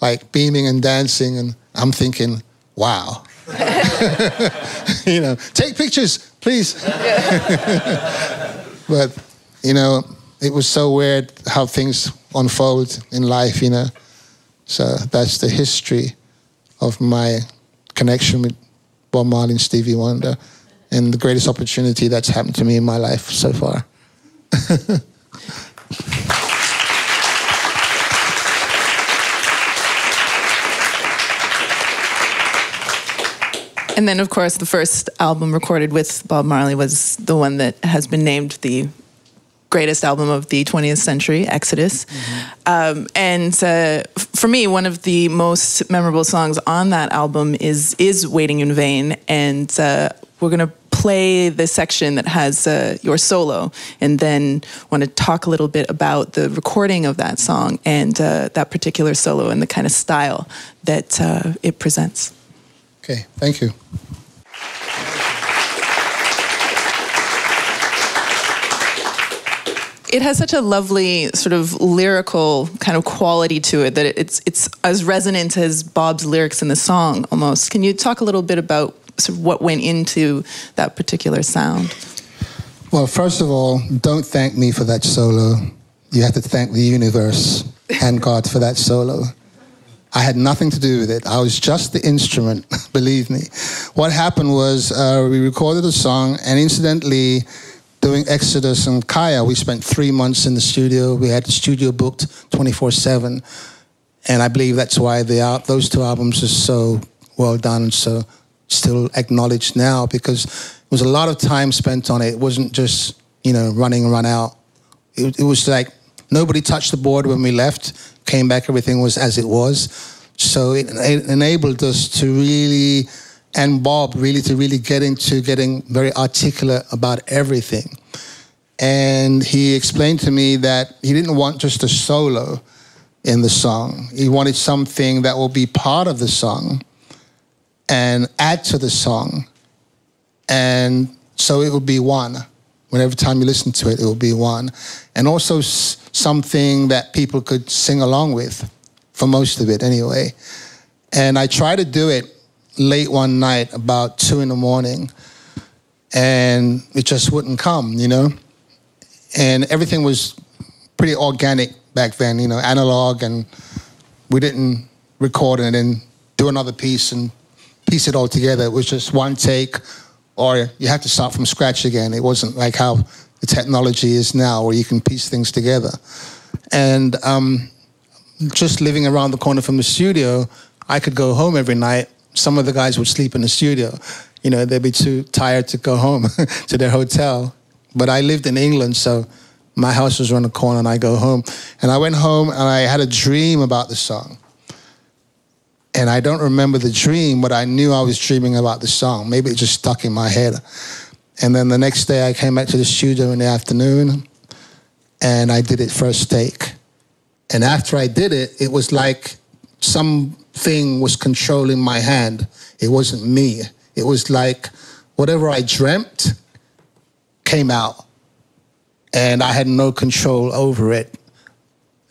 like beaming and dancing. And I'm thinking, wow. you know, take pictures, please. but, you know, it was so weird how things unfold in life, you know. So that's the history of my connection with Bob Marley and Stevie Wonder, and the greatest opportunity that's happened to me in my life so far. And then, of course, the first album recorded with Bob Marley was the one that has been named the greatest album of the 20th century, Exodus. Mm-hmm. Um, and uh, for me, one of the most memorable songs on that album is is "Waiting in Vain," and uh, we're gonna play the section that has uh, your solo, and then want to talk a little bit about the recording of that song and uh, that particular solo and the kind of style that uh, it presents. Okay, thank you. it has such a lovely sort of lyrical kind of quality to it that it's it's as resonant as Bob's lyrics in the song almost. Can you talk a little bit about sort of what went into that particular sound? Well, first of all, don't thank me for that solo. You have to thank the universe and God for that solo. I had nothing to do with it. I was just the instrument, believe me. What happened was uh, we recorded a song, and incidentally, doing Exodus and Kaya, we spent three months in the studio. We had the studio booked 24 7. And I believe that's why those two albums are so well done, and so still acknowledged now, because it was a lot of time spent on it. It wasn't just, you know, running and run out. It, it was like nobody touched the board when we left came back, everything was as it was. So it, it enabled us to really, and Bob really, to really get into getting very articulate about everything. And he explained to me that he didn't want just a solo in the song. He wanted something that will be part of the song and add to the song. And so it would be one. Whenever time you listen to it, it will be one. And also something that people could sing along with, for most of it anyway. And I tried to do it late one night, about two in the morning, and it just wouldn't come, you know? And everything was pretty organic back then, you know, analog, and we didn't record and then do another piece and piece it all together. It was just one take, or you had to start from scratch again. It wasn't like how the technology is now, where you can piece things together. And um, just living around the corner from the studio, I could go home every night. Some of the guys would sleep in the studio. You know, they'd be too tired to go home to their hotel. But I lived in England, so my house was around the corner, and I go home. And I went home, and I had a dream about the song. And I don't remember the dream, but I knew I was dreaming about the song. Maybe it just stuck in my head. And then the next day I came back to the studio in the afternoon and I did it first take. And after I did it, it was like something was controlling my hand. It wasn't me. It was like whatever I dreamt came out and I had no control over it.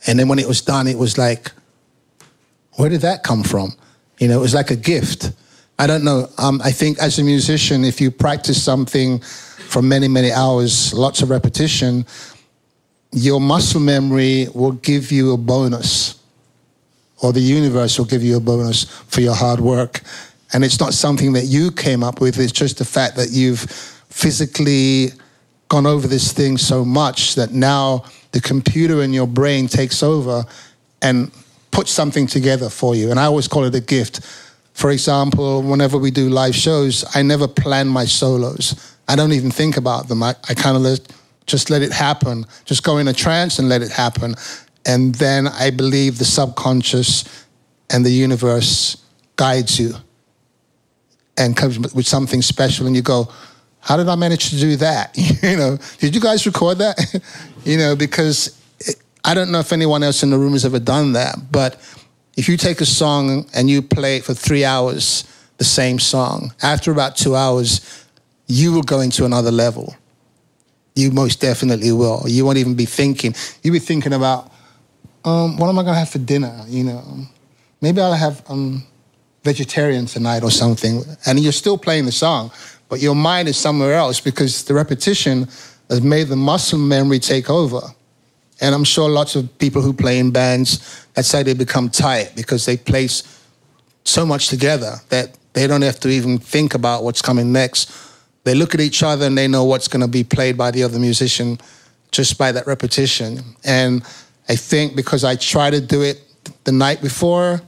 And then when it was done, it was like, where did that come from? You know, it was like a gift. I don't know. Um, I think as a musician, if you practice something for many, many hours, lots of repetition, your muscle memory will give you a bonus, or the universe will give you a bonus for your hard work. And it's not something that you came up with, it's just the fact that you've physically gone over this thing so much that now the computer in your brain takes over and puts something together for you. And I always call it a gift for example, whenever we do live shows, I never plan my solos. I don't even think about them. I, I kind of just let it happen, just go in a trance and let it happen. And then I believe the subconscious and the universe guides you and comes with something special. And you go, how did I manage to do that? you know, did you guys record that? you know, because I don't know if anyone else in the room has ever done that, but if you take a song and you play it for three hours, the same song, after about two hours, you will go into another level. You most definitely will. You won't even be thinking. You'll be thinking about, um, what am I going to have for dinner? You know, maybe I'll have um, vegetarian tonight or something. And you're still playing the song, but your mind is somewhere else because the repetition has made the muscle memory take over. And I'm sure lots of people who play in bands, that's how they become tight because they place so much together that they don't have to even think about what's coming next. They look at each other and they know what's going to be played by the other musician just by that repetition. And I think because I tried to do it the night before,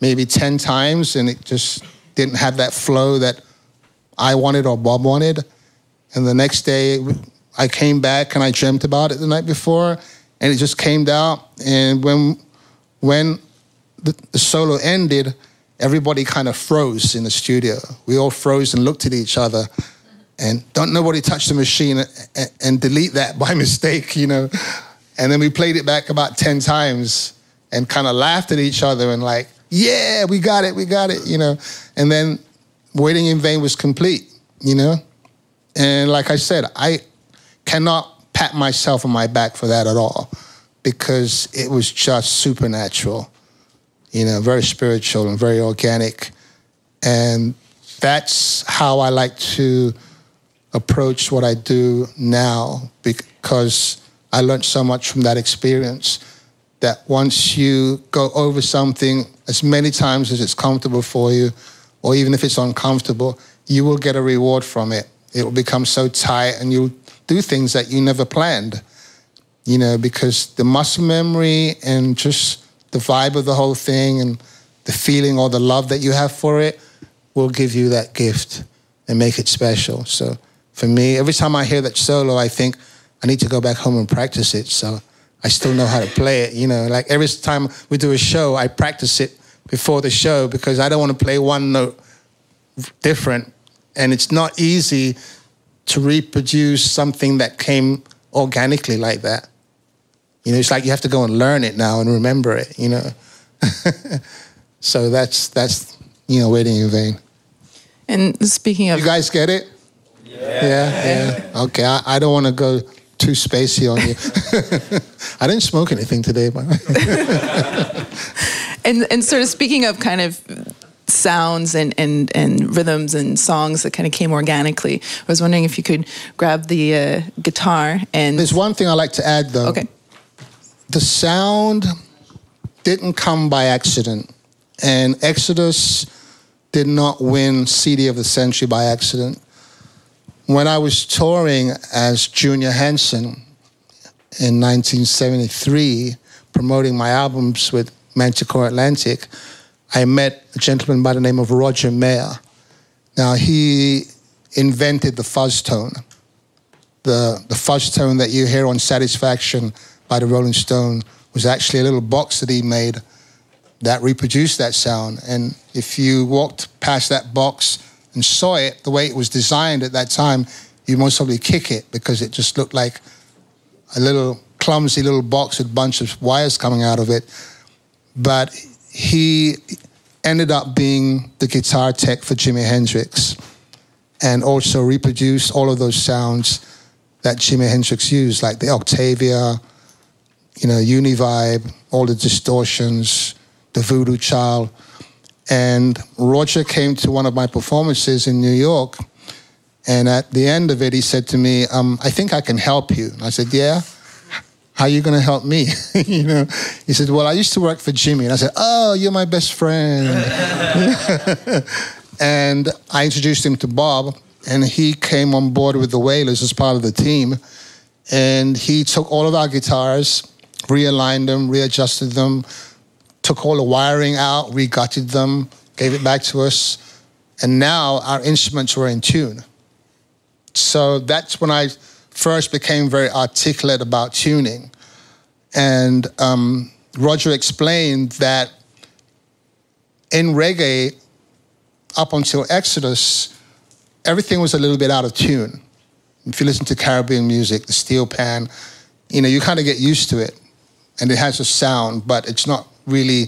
maybe 10 times, and it just didn't have that flow that I wanted or Bob wanted. And the next day, I came back and I dreamt about it the night before, and it just came down. And when when the, the solo ended, everybody kind of froze in the studio. We all froze and looked at each other, and don't nobody touch the machine and, and delete that by mistake, you know. And then we played it back about ten times and kind of laughed at each other and like, yeah, we got it, we got it, you know. And then Waiting in Vain was complete, you know. And like I said, I cannot pat myself on my back for that at all because it was just supernatural, you know, very spiritual and very organic. And that's how I like to approach what I do now because I learned so much from that experience that once you go over something as many times as it's comfortable for you, or even if it's uncomfortable, you will get a reward from it. It will become so tight and you'll do things that you never planned, you know, because the muscle memory and just the vibe of the whole thing and the feeling or the love that you have for it will give you that gift and make it special. So for me, every time I hear that solo, I think I need to go back home and practice it. So I still know how to play it. You know, like every time we do a show, I practice it before the show because I don't want to play one note different. And it's not easy to reproduce something that came organically like that. You know, it's like you have to go and learn it now and remember it, you know. so that's that's you know, waiting in vain. And speaking of You guys get it? Yeah. Yeah. yeah. Okay. I, I don't want to go too spacey on you. I didn't smoke anything today, but and and sort of speaking of kind of sounds and, and, and rhythms and songs that kind of came organically. I was wondering if you could grab the uh, guitar and. There's one thing I like to add though. Okay. The sound didn't come by accident, and Exodus did not win CD of the Century by accident. When I was touring as Junior Hanson in 1973, promoting my albums with Manticore Atlantic, I met a gentleman by the name of Roger Mayer. Now, he invented the fuzz tone, the, the fuzz tone that you hear on Satisfaction by the Rolling Stone was actually a little box that he made that reproduced that sound. And if you walked past that box and saw it the way it was designed at that time, you most probably kick it because it just looked like a little clumsy little box with a bunch of wires coming out of it. But he ended up being the guitar tech for Jimi Hendrix and also reproduced all of those sounds that Jimi Hendrix used, like the Octavia, you know, Univibe, all the distortions, the Voodoo Child. And Roger came to one of my performances in New York. And at the end of it, he said to me, um, I think I can help you. And I said, Yeah. How are you going to help me? you know, he said, Well, I used to work for Jimi. And I said, Oh, you're my best friend. and I introduced him to Bob, and he came on board with the Wailers as part of the team. And he took all of our guitars, realigned them, readjusted them, took all the wiring out, regutted them, gave it back to us. And now our instruments were in tune. So that's when I first became very articulate about tuning. And um, Roger explained that in reggae, up until Exodus, everything was a little bit out of tune. If you listen to Caribbean music, the steel pan, you know, you kind of get used to it. And it has a sound, but it's not really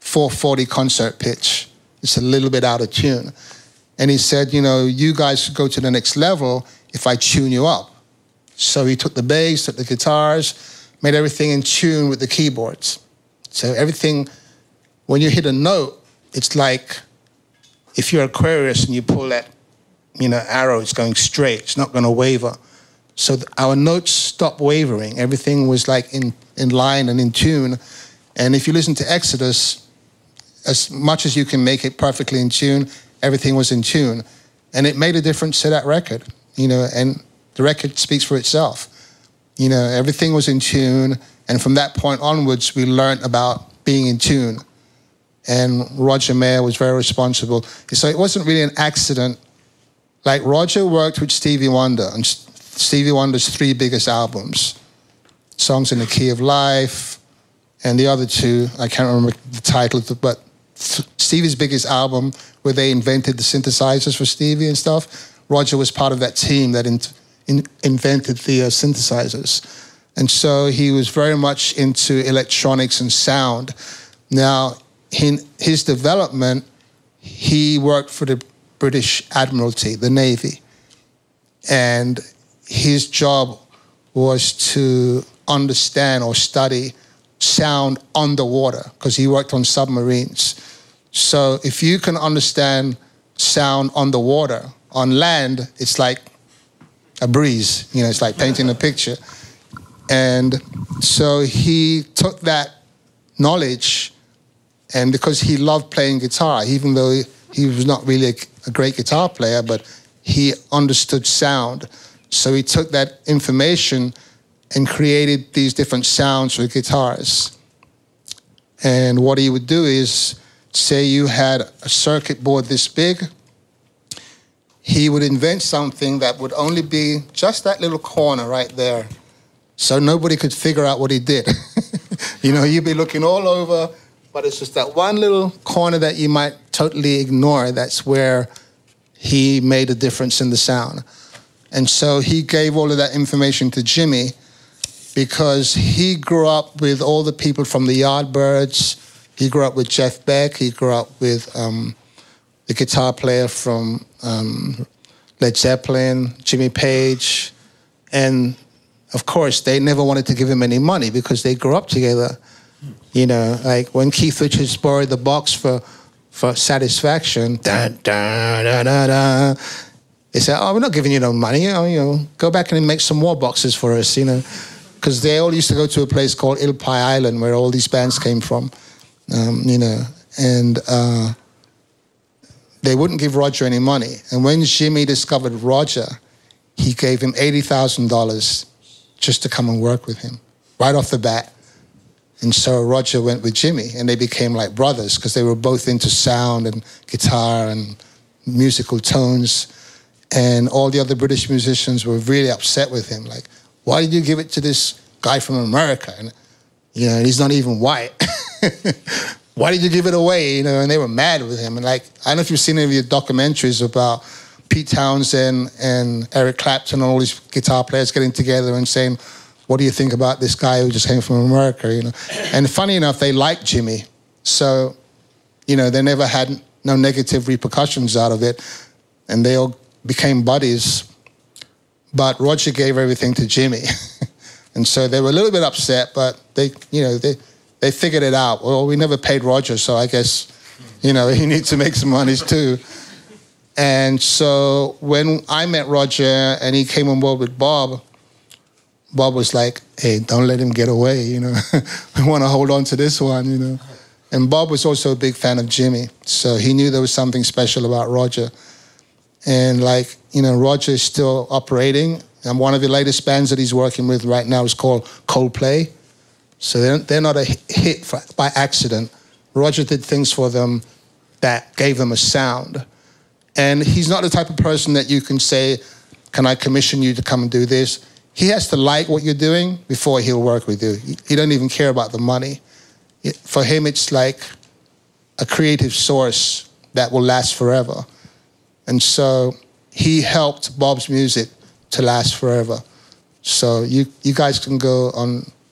440 concert pitch. It's a little bit out of tune. And he said, you know, you guys go to the next level if I tune you up. So he took the bass, took the guitars, made everything in tune with the keyboards. So everything, when you hit a note, it's like if you're Aquarius and you pull that, you know, arrow, it's going straight. It's not going to waver. So our notes stopped wavering. Everything was like in, in line and in tune. And if you listen to Exodus, as much as you can make it perfectly in tune, everything was in tune. And it made a difference to that record, you know, and the record speaks for itself. You know, everything was in tune. And from that point onwards, we learned about being in tune. And Roger Mayer was very responsible. So it wasn't really an accident. Like Roger worked with Stevie Wonder on Stevie Wonder's three biggest albums Songs in the Key of Life, and the other two, I can't remember the title, but Stevie's biggest album where they invented the synthesizers for Stevie and stuff. Roger was part of that team that in, in, invented the uh, synthesizers. And so he was very much into electronics and sound. Now, in his development, he worked for the British Admiralty, the Navy. And his job was to understand or study sound underwater because he worked on submarines. So if you can understand sound underwater, on land, it's like a breeze. You know, it's like painting a picture. And so he took that knowledge, and because he loved playing guitar, even though he, was not really a, a great guitar player, but he understood sound. So he took that information and created these different sounds for guitars. And what he would do is, say you had a circuit board this big, he would invent something that would only be just that little corner right there. So nobody could figure out what he did. you know, you'd be looking all over, but it's just that one little corner that you might totally ignore. That's where he made a difference in the sound. And so he gave all of that information to Jimi because he grew up with all the people from the Yardbirds. He grew up with Jeff Beck. He grew up with um, the guitar player from um, Led Zeppelin, Jimmy Page. And of course, they never wanted to give him any money because they grew up together. You know, like when Keith Richards borrowed the box for, for Satisfaction, da, da, da, da, da, they said, "Oh, we're not giving you no money. Know, you know go back and make some more boxes for us." You know, because they all used to go to a place called Eel Pie Island where all these bands came from. Um, you know, and uh, they wouldn't give Roger any money. And when Jimi discovered Roger, he gave him eighty thousand dollars just to come and work with him right off the bat. And so Roger went with Jimi, and they became like brothers because they were both into sound and guitar and musical tones. And all the other British musicians were really upset with him. Like, why did you give it to this guy from America? And, you know, he's not even white. why did you give it away? You know, and they were mad with him. And like, I don't know if you've seen any of your documentaries about Pete Townshend and Eric Clapton and all these guitar players getting together and saying, what do you think about this guy who just came from America? You know, and funny enough, they liked Jimi, so you know they never had no negative repercussions out of it, and they all became buddies. But Roger gave everything to Jimi, and so they were a little bit upset, but they, you know, they they figured it out. Well, we never paid Roger, so I guess, you know, he needs to make some monies too. And so when I met Roger and he came on board with Bob, Bob was like, hey, don't let him get away, you know. we want to hold on to this one, you know. And Bob was also a big fan of Jimi. So he knew there was something special about Roger. And like, you know, Roger is still operating. And one of the latest bands that he's working with right now is called Coldplay. So they're, they're not a hit for, by accident. Roger did things for them that gave them a sound. And he's not the type of person that you can say, Can I commission you to come and do this? He has to like what you're doing before he'll work with you. He don't even care about the money. For him, it's like a creative source that will last forever. And so he helped Bob's music to last forever. So you, you guys can go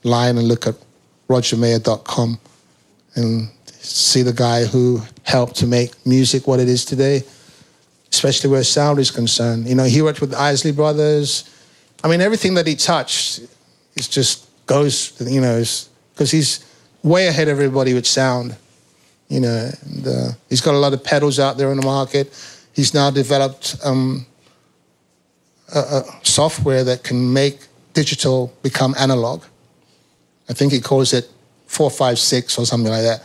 online and look at rogermayer.com and see the guy who helped to make music what it is today especially where sound is concerned. You know, he worked with the Isley Brothers. I mean, everything that he touched, it just goes, you know, because he's way ahead of everybody with sound. You know, and, uh, he's got a lot of pedals out there in the market. He's now developed um, a, a software that can make digital become analog. I think he calls it 456 or something like that,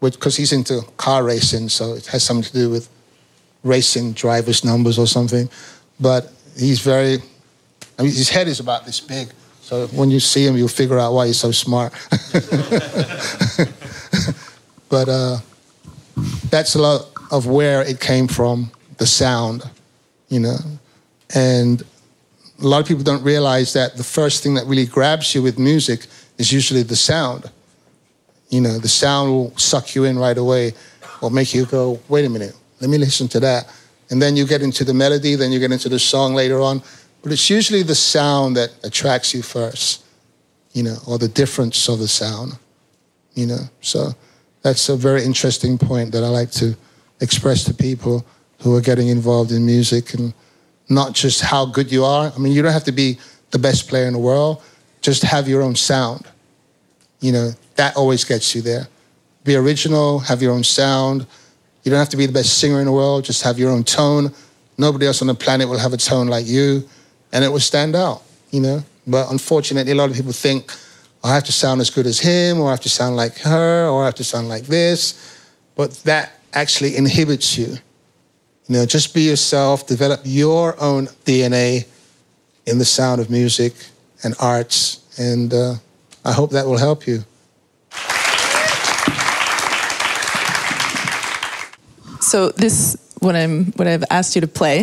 because he's into car racing, so it has something to do with racing drivers' numbers or something. But he's very, I mean, his head is about this big. So when you see him, you'll figure out why he's so smart. but uh, that's a lot of where it came from, the sound, you know. And a lot of people don't realize that the first thing that really grabs you with music is usually the sound. You know, the sound will suck you in right away or make you go, wait a minute, let me listen to that. And then you get into the melody, then you get into the song later on. But it's usually the sound that attracts you first, you know, or the difference of the sound, you know. So that's a very interesting point that I like to express to people who are getting involved in music and not just how good you are. I mean, you don't have to be the best player in the world. Just have your own sound. You know, that always gets you there. Be original, have your own sound. You don't have to be the best singer in the world, just have your own tone. Nobody else on the planet will have a tone like you, and it will stand out, you know? But unfortunately, a lot of people think, oh, I have to sound as good as him, or I have to sound like her, or I have to sound like this. But that actually inhibits you. You know, just be yourself, develop your own DNA in the sound of music and arts, and uh, I hope that will help you. So this what I'm what I've asked you to play.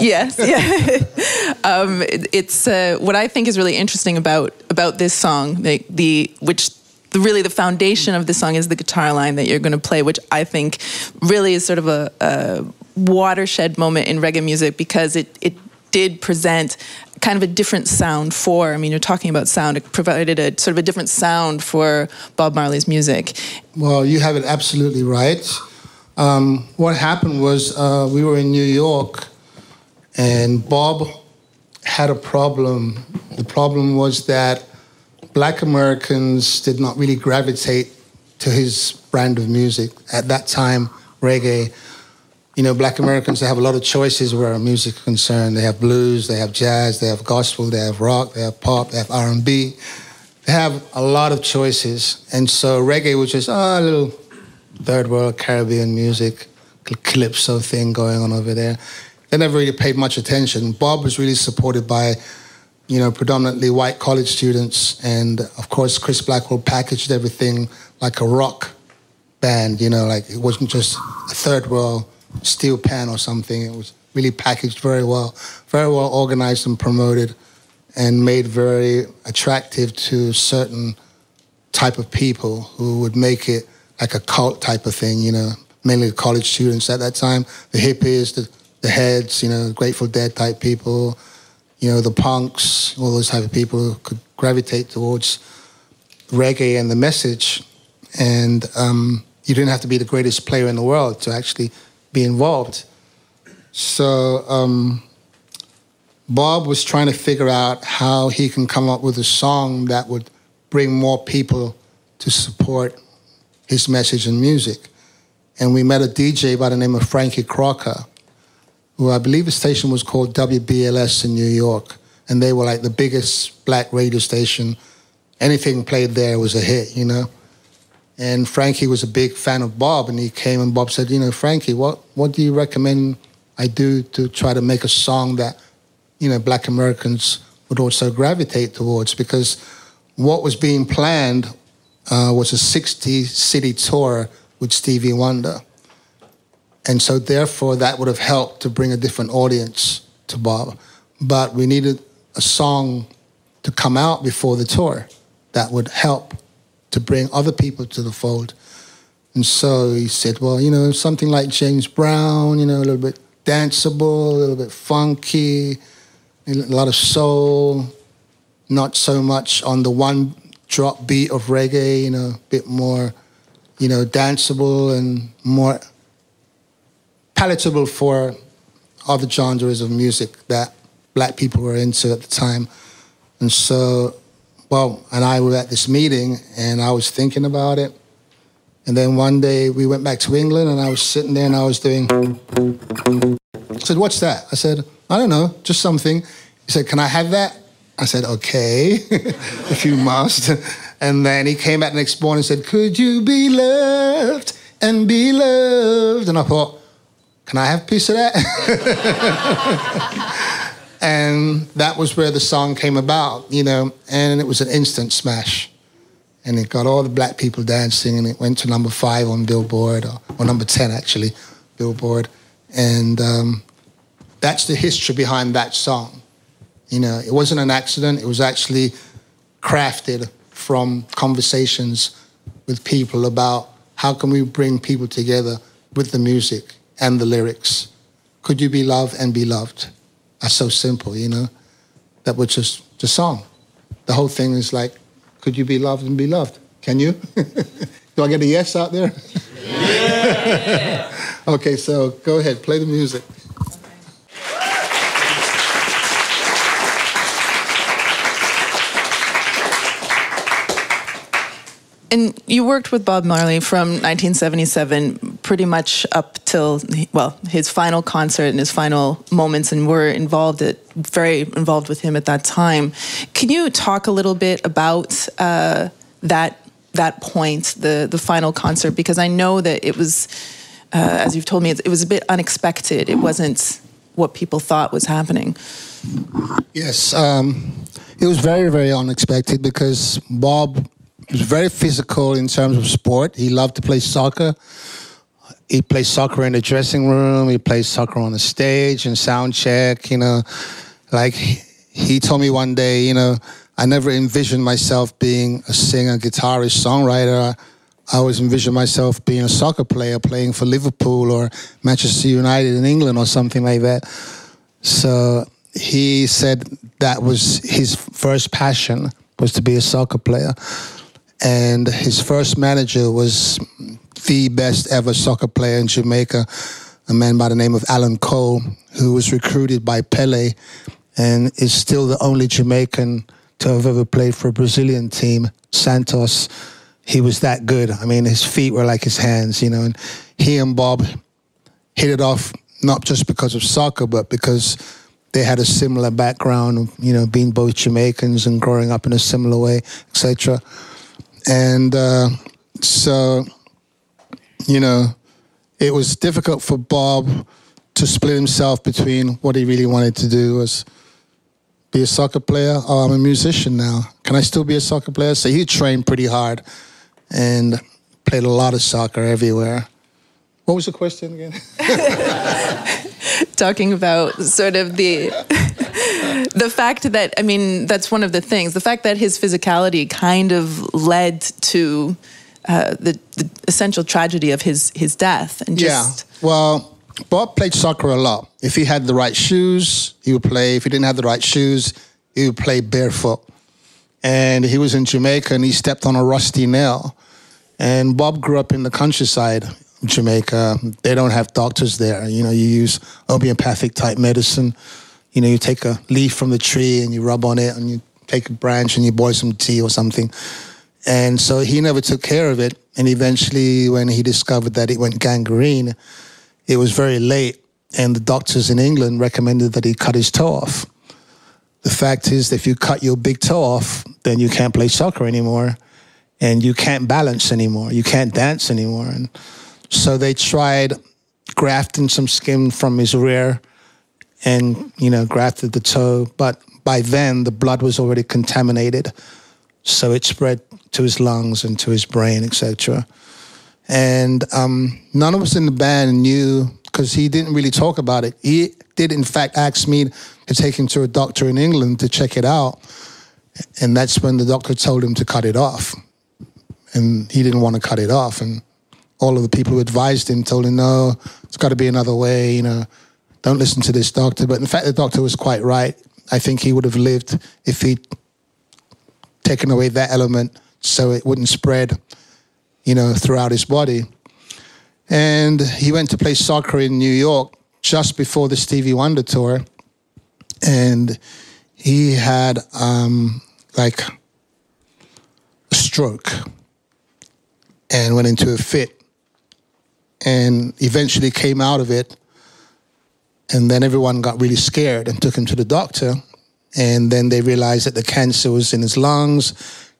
Yes, yeah. um, it, it's uh, what I think is really interesting about about this song, the, the which the, really the foundation of the song is the guitar line that you're going to play, which I think really is sort of a, a watershed moment in reggae music because it it did present kind of a different sound for. I mean, you're talking about sound. It provided a sort of a different sound for Bob Marley's music. Well, you have it absolutely right. Um, what happened was uh, we were in New York, and Bob had a problem. The problem was that Black Americans did not really gravitate to his brand of music at that time, reggae you know, black Americans, they have a lot of choices where music is concerned. They have blues, they have jazz, they have gospel, they have rock, they have pop, they have R&B. They have a lot of choices. And so reggae was just, oh, a little third world Caribbean music, calypso thing going on over there. They never really paid much attention. Bob was really supported by, you know, predominantly white college students. And of course, Chris Blackwell packaged everything like a rock band, you know, like it wasn't just a third world steel pan or something. It was really packaged very well, very well organized and promoted, and made very attractive to certain type of people who would make it like a cult type of thing. You know, mainly the college students at that time, the hippies, the the heads, you know, Grateful Dead type people, you know, the punks, all those type of people could gravitate towards reggae and the message. And um, you didn't have to be the greatest player in the world to actually be involved. So um, Bob was trying to figure out how he can come up with a song that would bring more people to support his message and music. And we met a DJ by the name of Frankie Crocker, who I believe the station was called WBLS in New York. And they were like the biggest black radio station. Anything played there was a hit, you know? And Frankie was a big fan of Bob, and he came and Bob said, you know, Frankie, what what do you recommend I do to try to make a song that, you know, Black Americans would also gravitate towards? Because what was being planned uh, was a 60 city tour with Stevie Wonder. And so, therefore, that would have helped to bring a different audience to Bob. But we needed a song to come out before the tour that would help to bring other people to the fold. And so he said, well, you know, something like James Brown, you know, a little bit danceable, a little bit funky, a lot of soul, not so much on the one drop beat of reggae, you know, a bit more, you know, danceable and more palatable for other genres of music that black people were into at the time. And so well, and I were at this meeting and I was thinking about it. And then one day we went back to England and I was sitting there and I was doing. I said, What's that? I said, I don't know, just something. He said, Can I have that? I said, Okay, if you must. And then he came back the next morning and said, Could you be loved and be loved? And I thought, Can I have a piece of that? And that was where the song came about, you know, and it was an instant smash. And it got all the black people dancing, and it went to number five on Billboard, or, or number 10 actually, Billboard. And um, that's the history behind that song. You know, it wasn't an accident, it was actually crafted from conversations with people about how can we bring people together with the music and the lyrics. Could you be loved and be loved? That's so simple, you know. That was just the song. The whole thing is like, could you be loved and be loved? Can you? Do I get a yes out there? Yeah. okay, so go ahead, play the music. And you worked with Bob Marley from 1977 pretty much up till well his final concert and his final moments, and were involved at very involved with him at that time. Can you talk a little bit about uh, that that point, the the final concert? Because I know that it was, uh, as you've told me, it, was a bit unexpected. It wasn't what people thought was happening. Yes, um, it was very, very unexpected because Bob was very physical in terms of sport. He loved to play soccer. He played soccer in the dressing room. He played soccer on the stage and sound check. You know, like he told me one day, you know, I never envisioned myself being a singer, guitarist, songwriter. I always envisioned myself being a soccer player, playing for Liverpool or Manchester United in England or something like that. So he said that was his first passion was to be a soccer player and his first manager was the best ever soccer player in Jamaica a man by the name of Alan Cole who was recruited by Pele and is still the only Jamaican to have ever played for a Brazilian team Santos he was that good I mean his feet were like his hands you know and he and Bob hit it off not just because of soccer but because they had a similar background, you know, being both Jamaicans and growing up in a similar way, etc. And uh, so, you know, it was difficult for Bob to split himself between what he really wanted to do was be a soccer player Oh, I'm a musician now. Can I still be a soccer player? So he trained pretty hard and played a lot of soccer everywhere. What was the question again? talking about sort of the the fact that I mean that's one of the things the fact that his physicality kind of led to uh, the, the, essential tragedy of his his death and just yeah well Bob played soccer a lot if he had the right shoes he would play if he didn't have the right shoes he would play barefoot and he was in Jamaica and he stepped on a rusty nail and Bob grew up in the countryside Jamaica. They don't have doctors there. You know, you use homeopathic type medicine. You know, you take a leaf from the tree and you rub on it, and you take a branch and you boil some tea or something. And so he never took care of it. And eventually, when he discovered that it went gangrene, it was very late. And the doctors in England recommended that he cut his toe off. The fact is, that if you cut your big toe off, then you can't play soccer anymore, and you can't balance anymore, you can't dance anymore. And so they tried grafting some skin from his rear and, you know, grafted the toe. But by then, the blood was already contaminated. So it spread to his lungs and to his brain, etc. And um, none of us in the band knew because he didn't really talk about it. He did, in fact, ask me to take him to a doctor in England to check it out. And that's when the doctor told him to cut it off. And he didn't want to cut it off. And all of the people who advised him told him, no, it's got to be another way, you know, don't listen to this doctor. But in fact, the doctor was quite right. I think he would have lived if he'd taken away that element so it wouldn't spread, you know, throughout his body. And he went to play soccer in New York just before the Stevie Wonder tour. And he had um, like a stroke and went into a fit and eventually came out of it. And then everyone got really scared and took him to the doctor. And then they realized that the cancer was in his lungs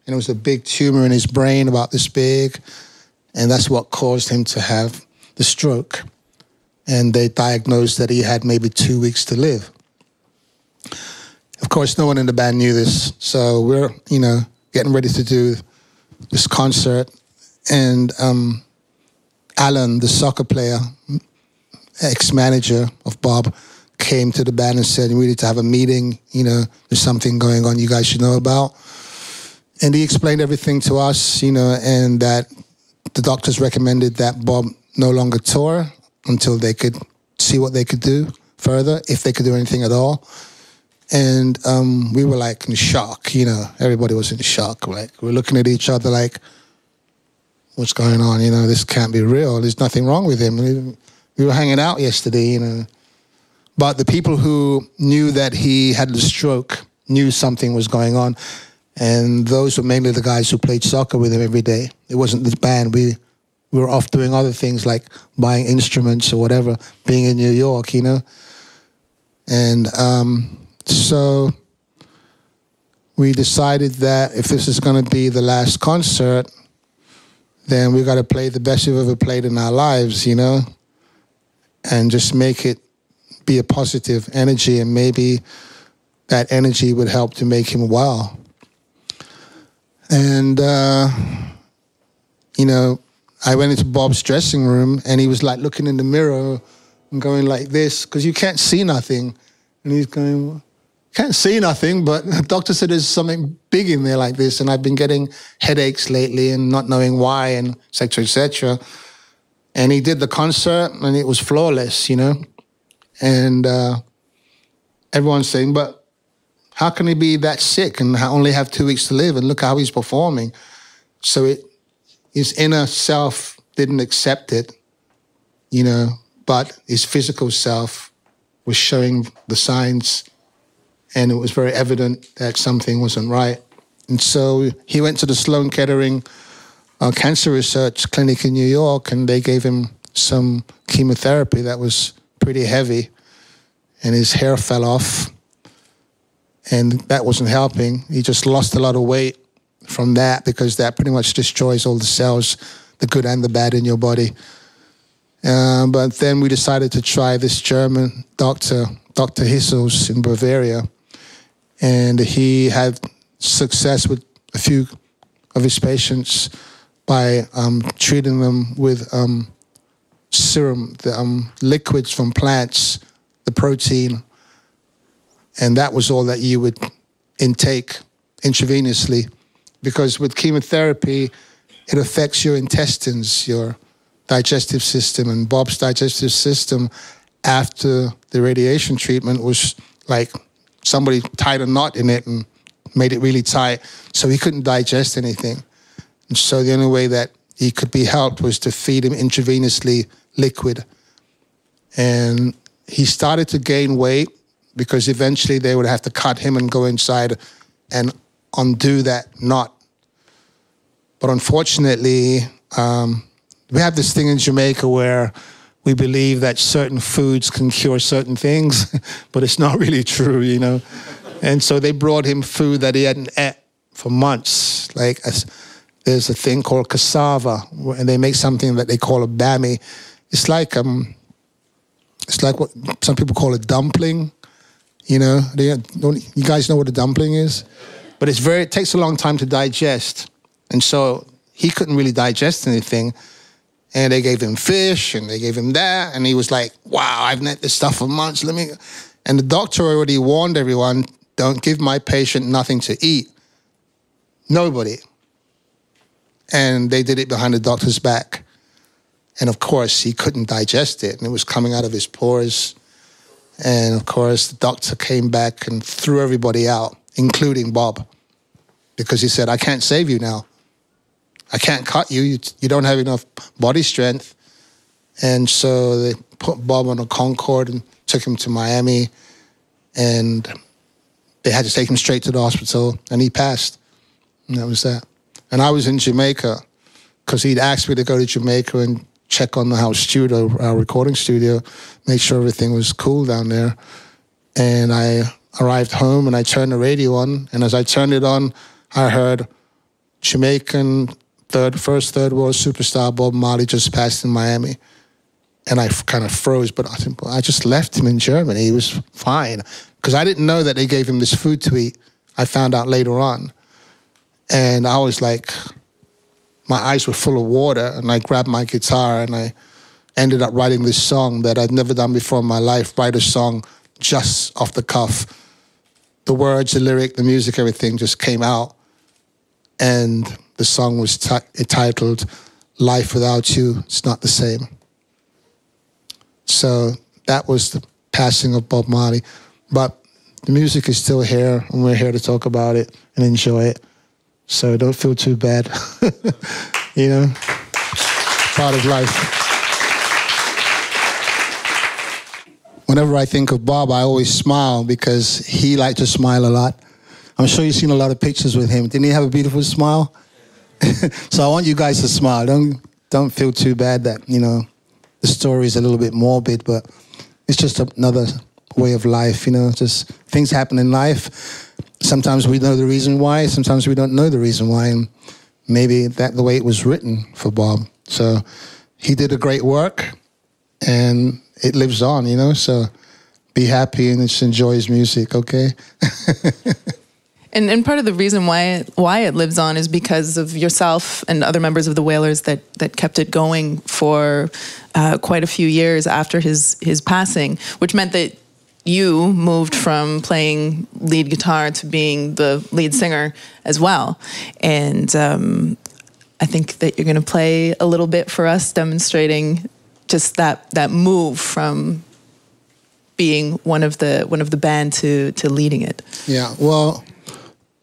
and it was a big tumor in his brain about this big. And that's what caused him to have the stroke. And they diagnosed that he had maybe two weeks to live. Of course, no one in the band knew this. So we're, you know, getting ready to do this concert. And um, Alan, the soccer player, ex-manager of Bob, came to the band and said, "We need to have a meeting. You know, there's something going on. You guys should know about." And he explained everything to us. You know, and that the doctors recommended that Bob no longer tour until they could see what they could do further, if they could do anything at all. And um, we were like in shock. You know, everybody was in shock. Like we're looking at each other like what's going on? You know, this can't be real. There's nothing wrong with him. We were hanging out yesterday, you know. But the people who knew that he had the stroke knew something was going on. And those were mainly the guys who played soccer with him every day. It wasn't the band. We we were off doing other things like buying instruments or whatever, being in New York, you know. And um, so we decided that if this is going to be the last concert, then we got to play the best we've ever played in our lives, you know, and just make it be a positive energy, and maybe that energy would help to make him well. And, uh, you know, I went into Bob's dressing room and he was like looking in the mirror and going like this because you can't see nothing. And he's going, can't see nothing, but the doctor said there's something big in there like this. And I've been getting headaches lately and not knowing why and etc cetera, et cetera. And he did the concert and it was flawless, you know. And uh, everyone's saying, but how can he be that sick and only have two weeks to live? And look how he's performing. So it, his inner self didn't accept it, you know, but his physical self was showing the signs, and it was very evident that something wasn't right. And so he went to the Sloan Kettering uh, Cancer Research Clinic in New York, and they gave him some chemotherapy that was pretty heavy, and his hair fell off, and that wasn't helping. He just lost a lot of weight from that because that pretty much destroys all the cells, the good and the bad in your body. Uh, but then we decided to try this German doctor, Dr. Hissels in Bavaria, and he had success with a few of his patients by um, treating them with um, serum, the um, liquids from plants, the protein, and that was all that you would intake intravenously because with chemotherapy, it affects your intestines, your digestive system, and Bob's digestive system after the radiation treatment was like somebody tied a knot in it and made it really tight, so he couldn't digest anything. And so the only way that he could be helped was to feed him intravenously liquid. And he started to gain weight because eventually they would have to cut him and go inside and undo that knot. But unfortunately, um, we have this thing in Jamaica where we believe that certain foods can cure certain things, but it's not really true, you know. And so they brought him food that he hadn't ate for months. Like a, there's a thing called cassava, and they make something that they call a bami. It's like um, it's like what some people call a dumpling. You know, they, you guys know what a dumpling is? but it's very it takes a long time to digest, and so he couldn't really digest anything. And they gave him fish, and they gave him that, and he was like, "Wow, I've net this stuff for months. Let me." And the doctor already warned everyone, "Don't give my patient nothing to eat." Nobody. And they did it behind the doctor's back. And of course, he couldn't digest it, and it was coming out of his pores. And of course, the doctor came back and threw everybody out, including Bob because he said, I can't save you now. I can't cut you. You, don't have enough body strength. And so they put Bob on a Concorde and took him to Miami. And they had to take him straight to the hospital, and he passed. And that was that. And I was in Jamaica because he'd asked me to go to Jamaica and check on the house studio, our recording studio, make sure everything was cool down there. And I arrived home and I turned the radio on. And as I turned it on, I heard Jamaican third, first third world superstar Bob Marley just passed in Miami. And I kind of froze, but I, think, I just left him in Germany. He was fine. Because I didn't know that they gave him this food to eat. I found out later on. And I was like, my eyes were full of water. And I grabbed my guitar and I ended up writing this song that I'd never done before in my life write a song just off the cuff. The words, the lyric, the music, everything just came out and the song was t- titled Life Without You It's Not the Same. So that was the passing of Bob Marley. But the music is still here, and we're here to talk about it and enjoy it. So don't feel too bad. you know, part of life. Whenever I think of Bob, I always smile because he liked to smile a lot. I'm sure you've seen a lot of pictures with him. Didn't he have a beautiful smile? so I want you guys to smile. Don't don't feel too bad that you know the story is a little bit morbid, but it's just another way of life. You know, just things happen in life. Sometimes we know the reason why. Sometimes we don't know the reason why, and maybe that the way it was written for Bob. So he did a great work, and it lives on. You know, so be happy and just enjoy his music. Okay. And, and part of the reason why it, why it lives on is because of yourself and other members of the Wailers that that kept it going for uh, quite a few years after his his passing, which meant that you moved from playing lead guitar to being the lead singer as well. And um, I think that you're going to play a little bit for us, demonstrating just that that move from being one of the one of the band to to leading it. Yeah. Well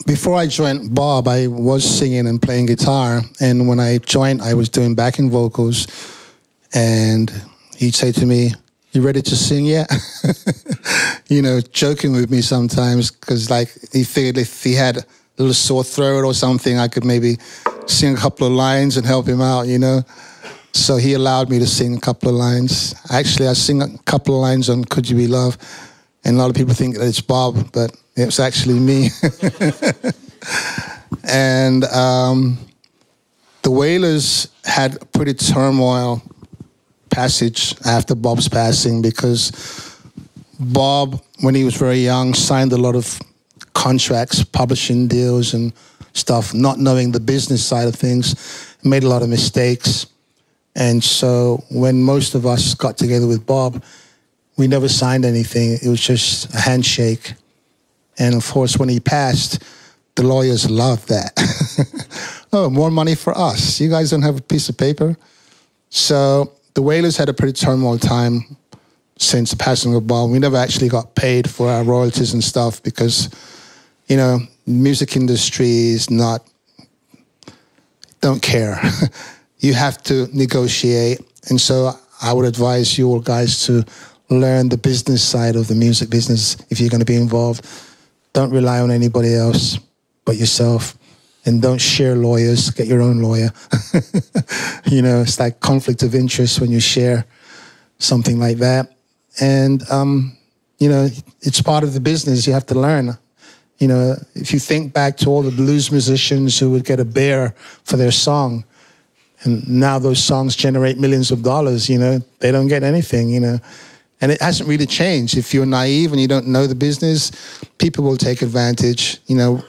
before I joined Bob, I was singing and playing guitar. And when I joined, I was doing backing vocals. And he'd say to me, You ready to sing yet? you know, joking with me sometimes because, like, he figured if he had a little sore throat or something, I could maybe sing a couple of lines and help him out, you know? So he allowed me to sing a couple of lines. Actually, I sing a couple of lines on Could You Be Love. And a lot of people think that it's Bob, but it was actually me. and um, the Wailers had pretty turmoil passage after Bob's passing because Bob, when he was very young, signed a lot of contracts, publishing deals, and stuff, not knowing the business side of things, made a lot of mistakes. And so when most of us got together with Bob, we never signed anything. It was just a handshake. And of course, when he passed, the lawyers loved that. oh, more money for us. You guys don't have a piece of paper? So the Wailers had a pretty turmoil time since the passing of Bob. We never actually got paid for our royalties and stuff because, you know, music industry is not, don't care. you have to negotiate. And so I would advise you all guys to learn the business side of the music business if you're going to be involved don't rely on anybody else but yourself. And don't share lawyers, get your own lawyer. you know, it's like conflict of interest when you share something like that. And, um, you know, it's part of the business. You have to learn. You know, if you think back to all the blues musicians who would get a bear for their song, and now those songs generate millions of dollars, you know, they don't get anything, you know. And it hasn't really changed. If you're naive and you don't know the business, people will take advantage. You know,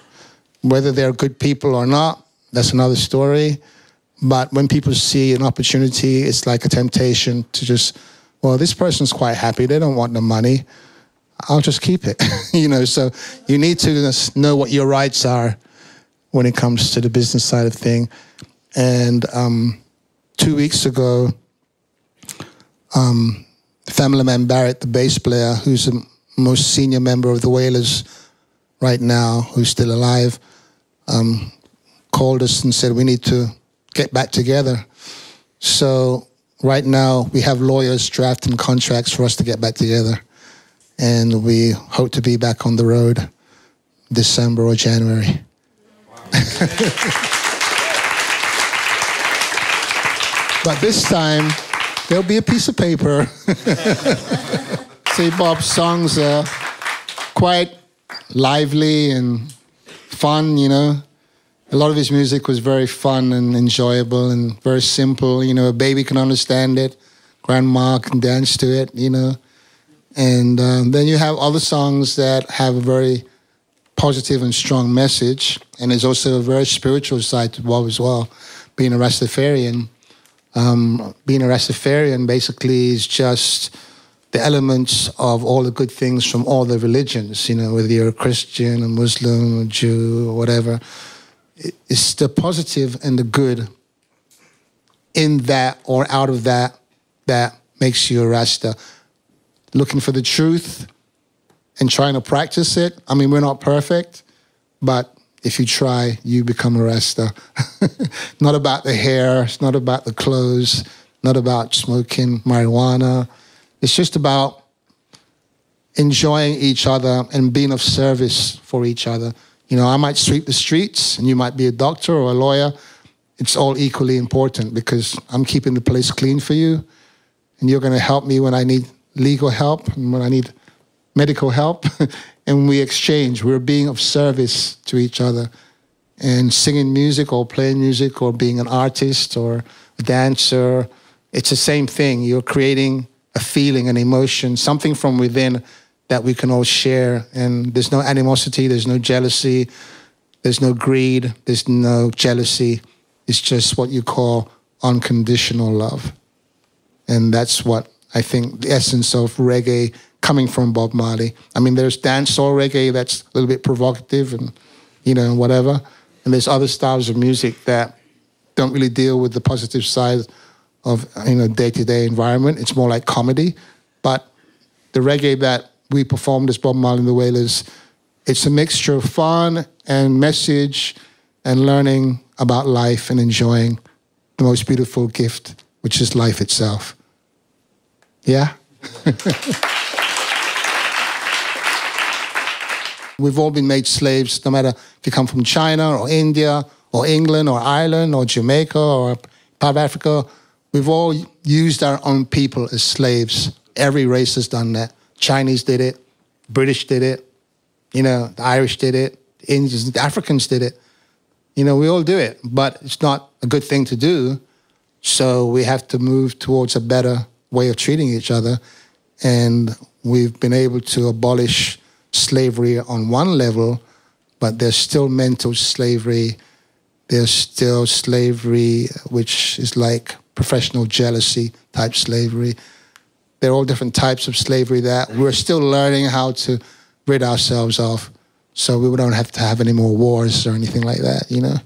whether they're good people or not, that's another story. But when people see an opportunity, it's like a temptation to just, well, this person's quite happy. They don't want the money. I'll just keep it. you know, so you need to know what your rights are when it comes to the business side of thing. And um, two weeks ago, um, Family Man Barrett, the bass player, who's the most senior member of the Wailers right now, who's still alive, um, called us and said we need to get back together. So right now we have lawyers drafting contracts for us to get back together, and we hope to be back on the road December or January. but this time there'll be a piece of paper. See, Bob's songs are quite lively and fun, you know. A lot of his music was very fun and enjoyable and very simple. You know, a baby can understand it, grandma can dance to it, you know. And um, then you have other songs that have a very positive and strong message. And there's also a very spiritual side to Bob as well, being a Rastafarian. Um, being a Rastafarian basically is just the elements of all the good things from all the religions, you know, whether you're a Christian, a Muslim, a Jew, or whatever. It's the positive and the good in that or out of that that makes you a Rasta. Looking for the truth and trying to practice it. I mean, we're not perfect, but if you try, you become a Rasta. not about the hair, it's not about the clothes, not about smoking marijuana. It's just about enjoying each other and being of service for each other. You know, I might sweep the streets and you might be a doctor or a lawyer. It's all equally important because I'm keeping the place clean for you and you're going to help me when I need legal help and when I need medical help. and we exchange. We're being of service to each other. And singing music or playing music or being an artist or a dancer, it's the same thing. You're creating a feeling, an emotion, something from within that we can all share. And there's no animosity, there's no jealousy, there's no greed, there's no jealousy. It's just what you call unconditional love. And that's what I think the essence of reggae coming from Bob Marley. I mean, there's dancehall reggae that's a little bit provocative and, you know, whatever. And there's other styles of music that don't really deal with the positive side of, you know, day-to-day environment. It's more like comedy. But the reggae that we performed as Bob Marley and the Wailers, it's a mixture of fun and message and learning about life and enjoying the most beautiful gift, which is life itself. Yeah? We've all been made slaves, no matter if you come from China or India or England or Ireland or Jamaica or of Africa. We've all used our own people as slaves. Every race has done that. Chinese did it, British did it, you know, the Irish did it, Indians, Africans did it. You know, we all do it, but it's not a good thing to do. So we have to move towards a better way of treating each other. And we've been able to abolish slavery on one level, but there's still mental slavery. There's still slavery, which is like professional jealousy type slavery. There are all different types of slavery that we're still learning how to rid ourselves of. So we don't have to have any more wars or anything like that, you know?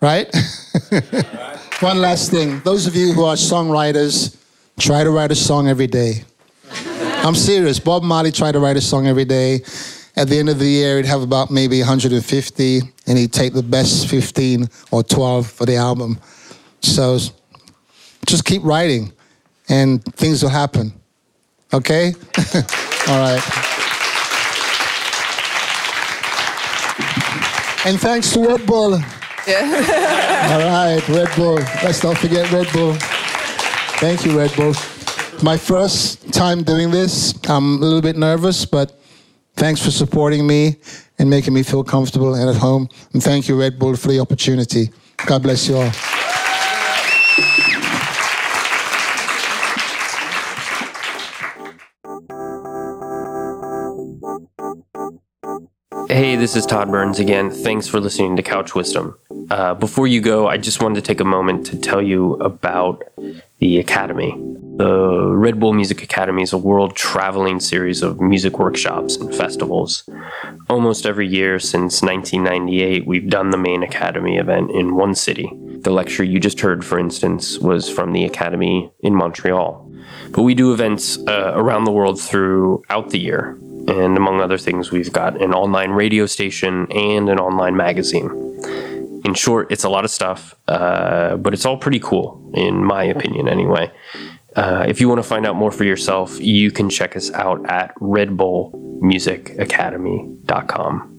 Right? One last thing. Those of you who are songwriters, try to write a song every day. I'm serious. Bob Marley tried to write a song every day. At the end of the year, he'd have about maybe 150, and he'd take the best 15 or 12 for the album. So just keep writing, and things will happen. Okay? All right. And thanks to Red Bull. Yeah. All right, Red Bull. Let's not forget Red Bull. Thank you, Red Bull my first time doing this. I'm a little bit nervous, but thanks for supporting me and making me feel comfortable and at home. And thank you, Red Bull, for the opportunity. God bless you all. Hey, this is Todd Burns again. Thanks for listening to Couch Wisdom. Uh, before you go, I just wanted to take a moment to tell you about the Academy. The Red Bull Music Academy is a world traveling series of music workshops and festivals. Almost every year since 1998, we've done the main Academy event in one city. The lecture you just heard, for instance, was from the Academy in Montreal. But we do events uh, around the world throughout the year. And among other things, we've got an online radio station and an online magazine. In short, it's a lot of stuff, uh, but it's all pretty cool, in my opinion, anyway. Uh, if you want to find out more for yourself, you can check us out at redbullmusicacademy.com.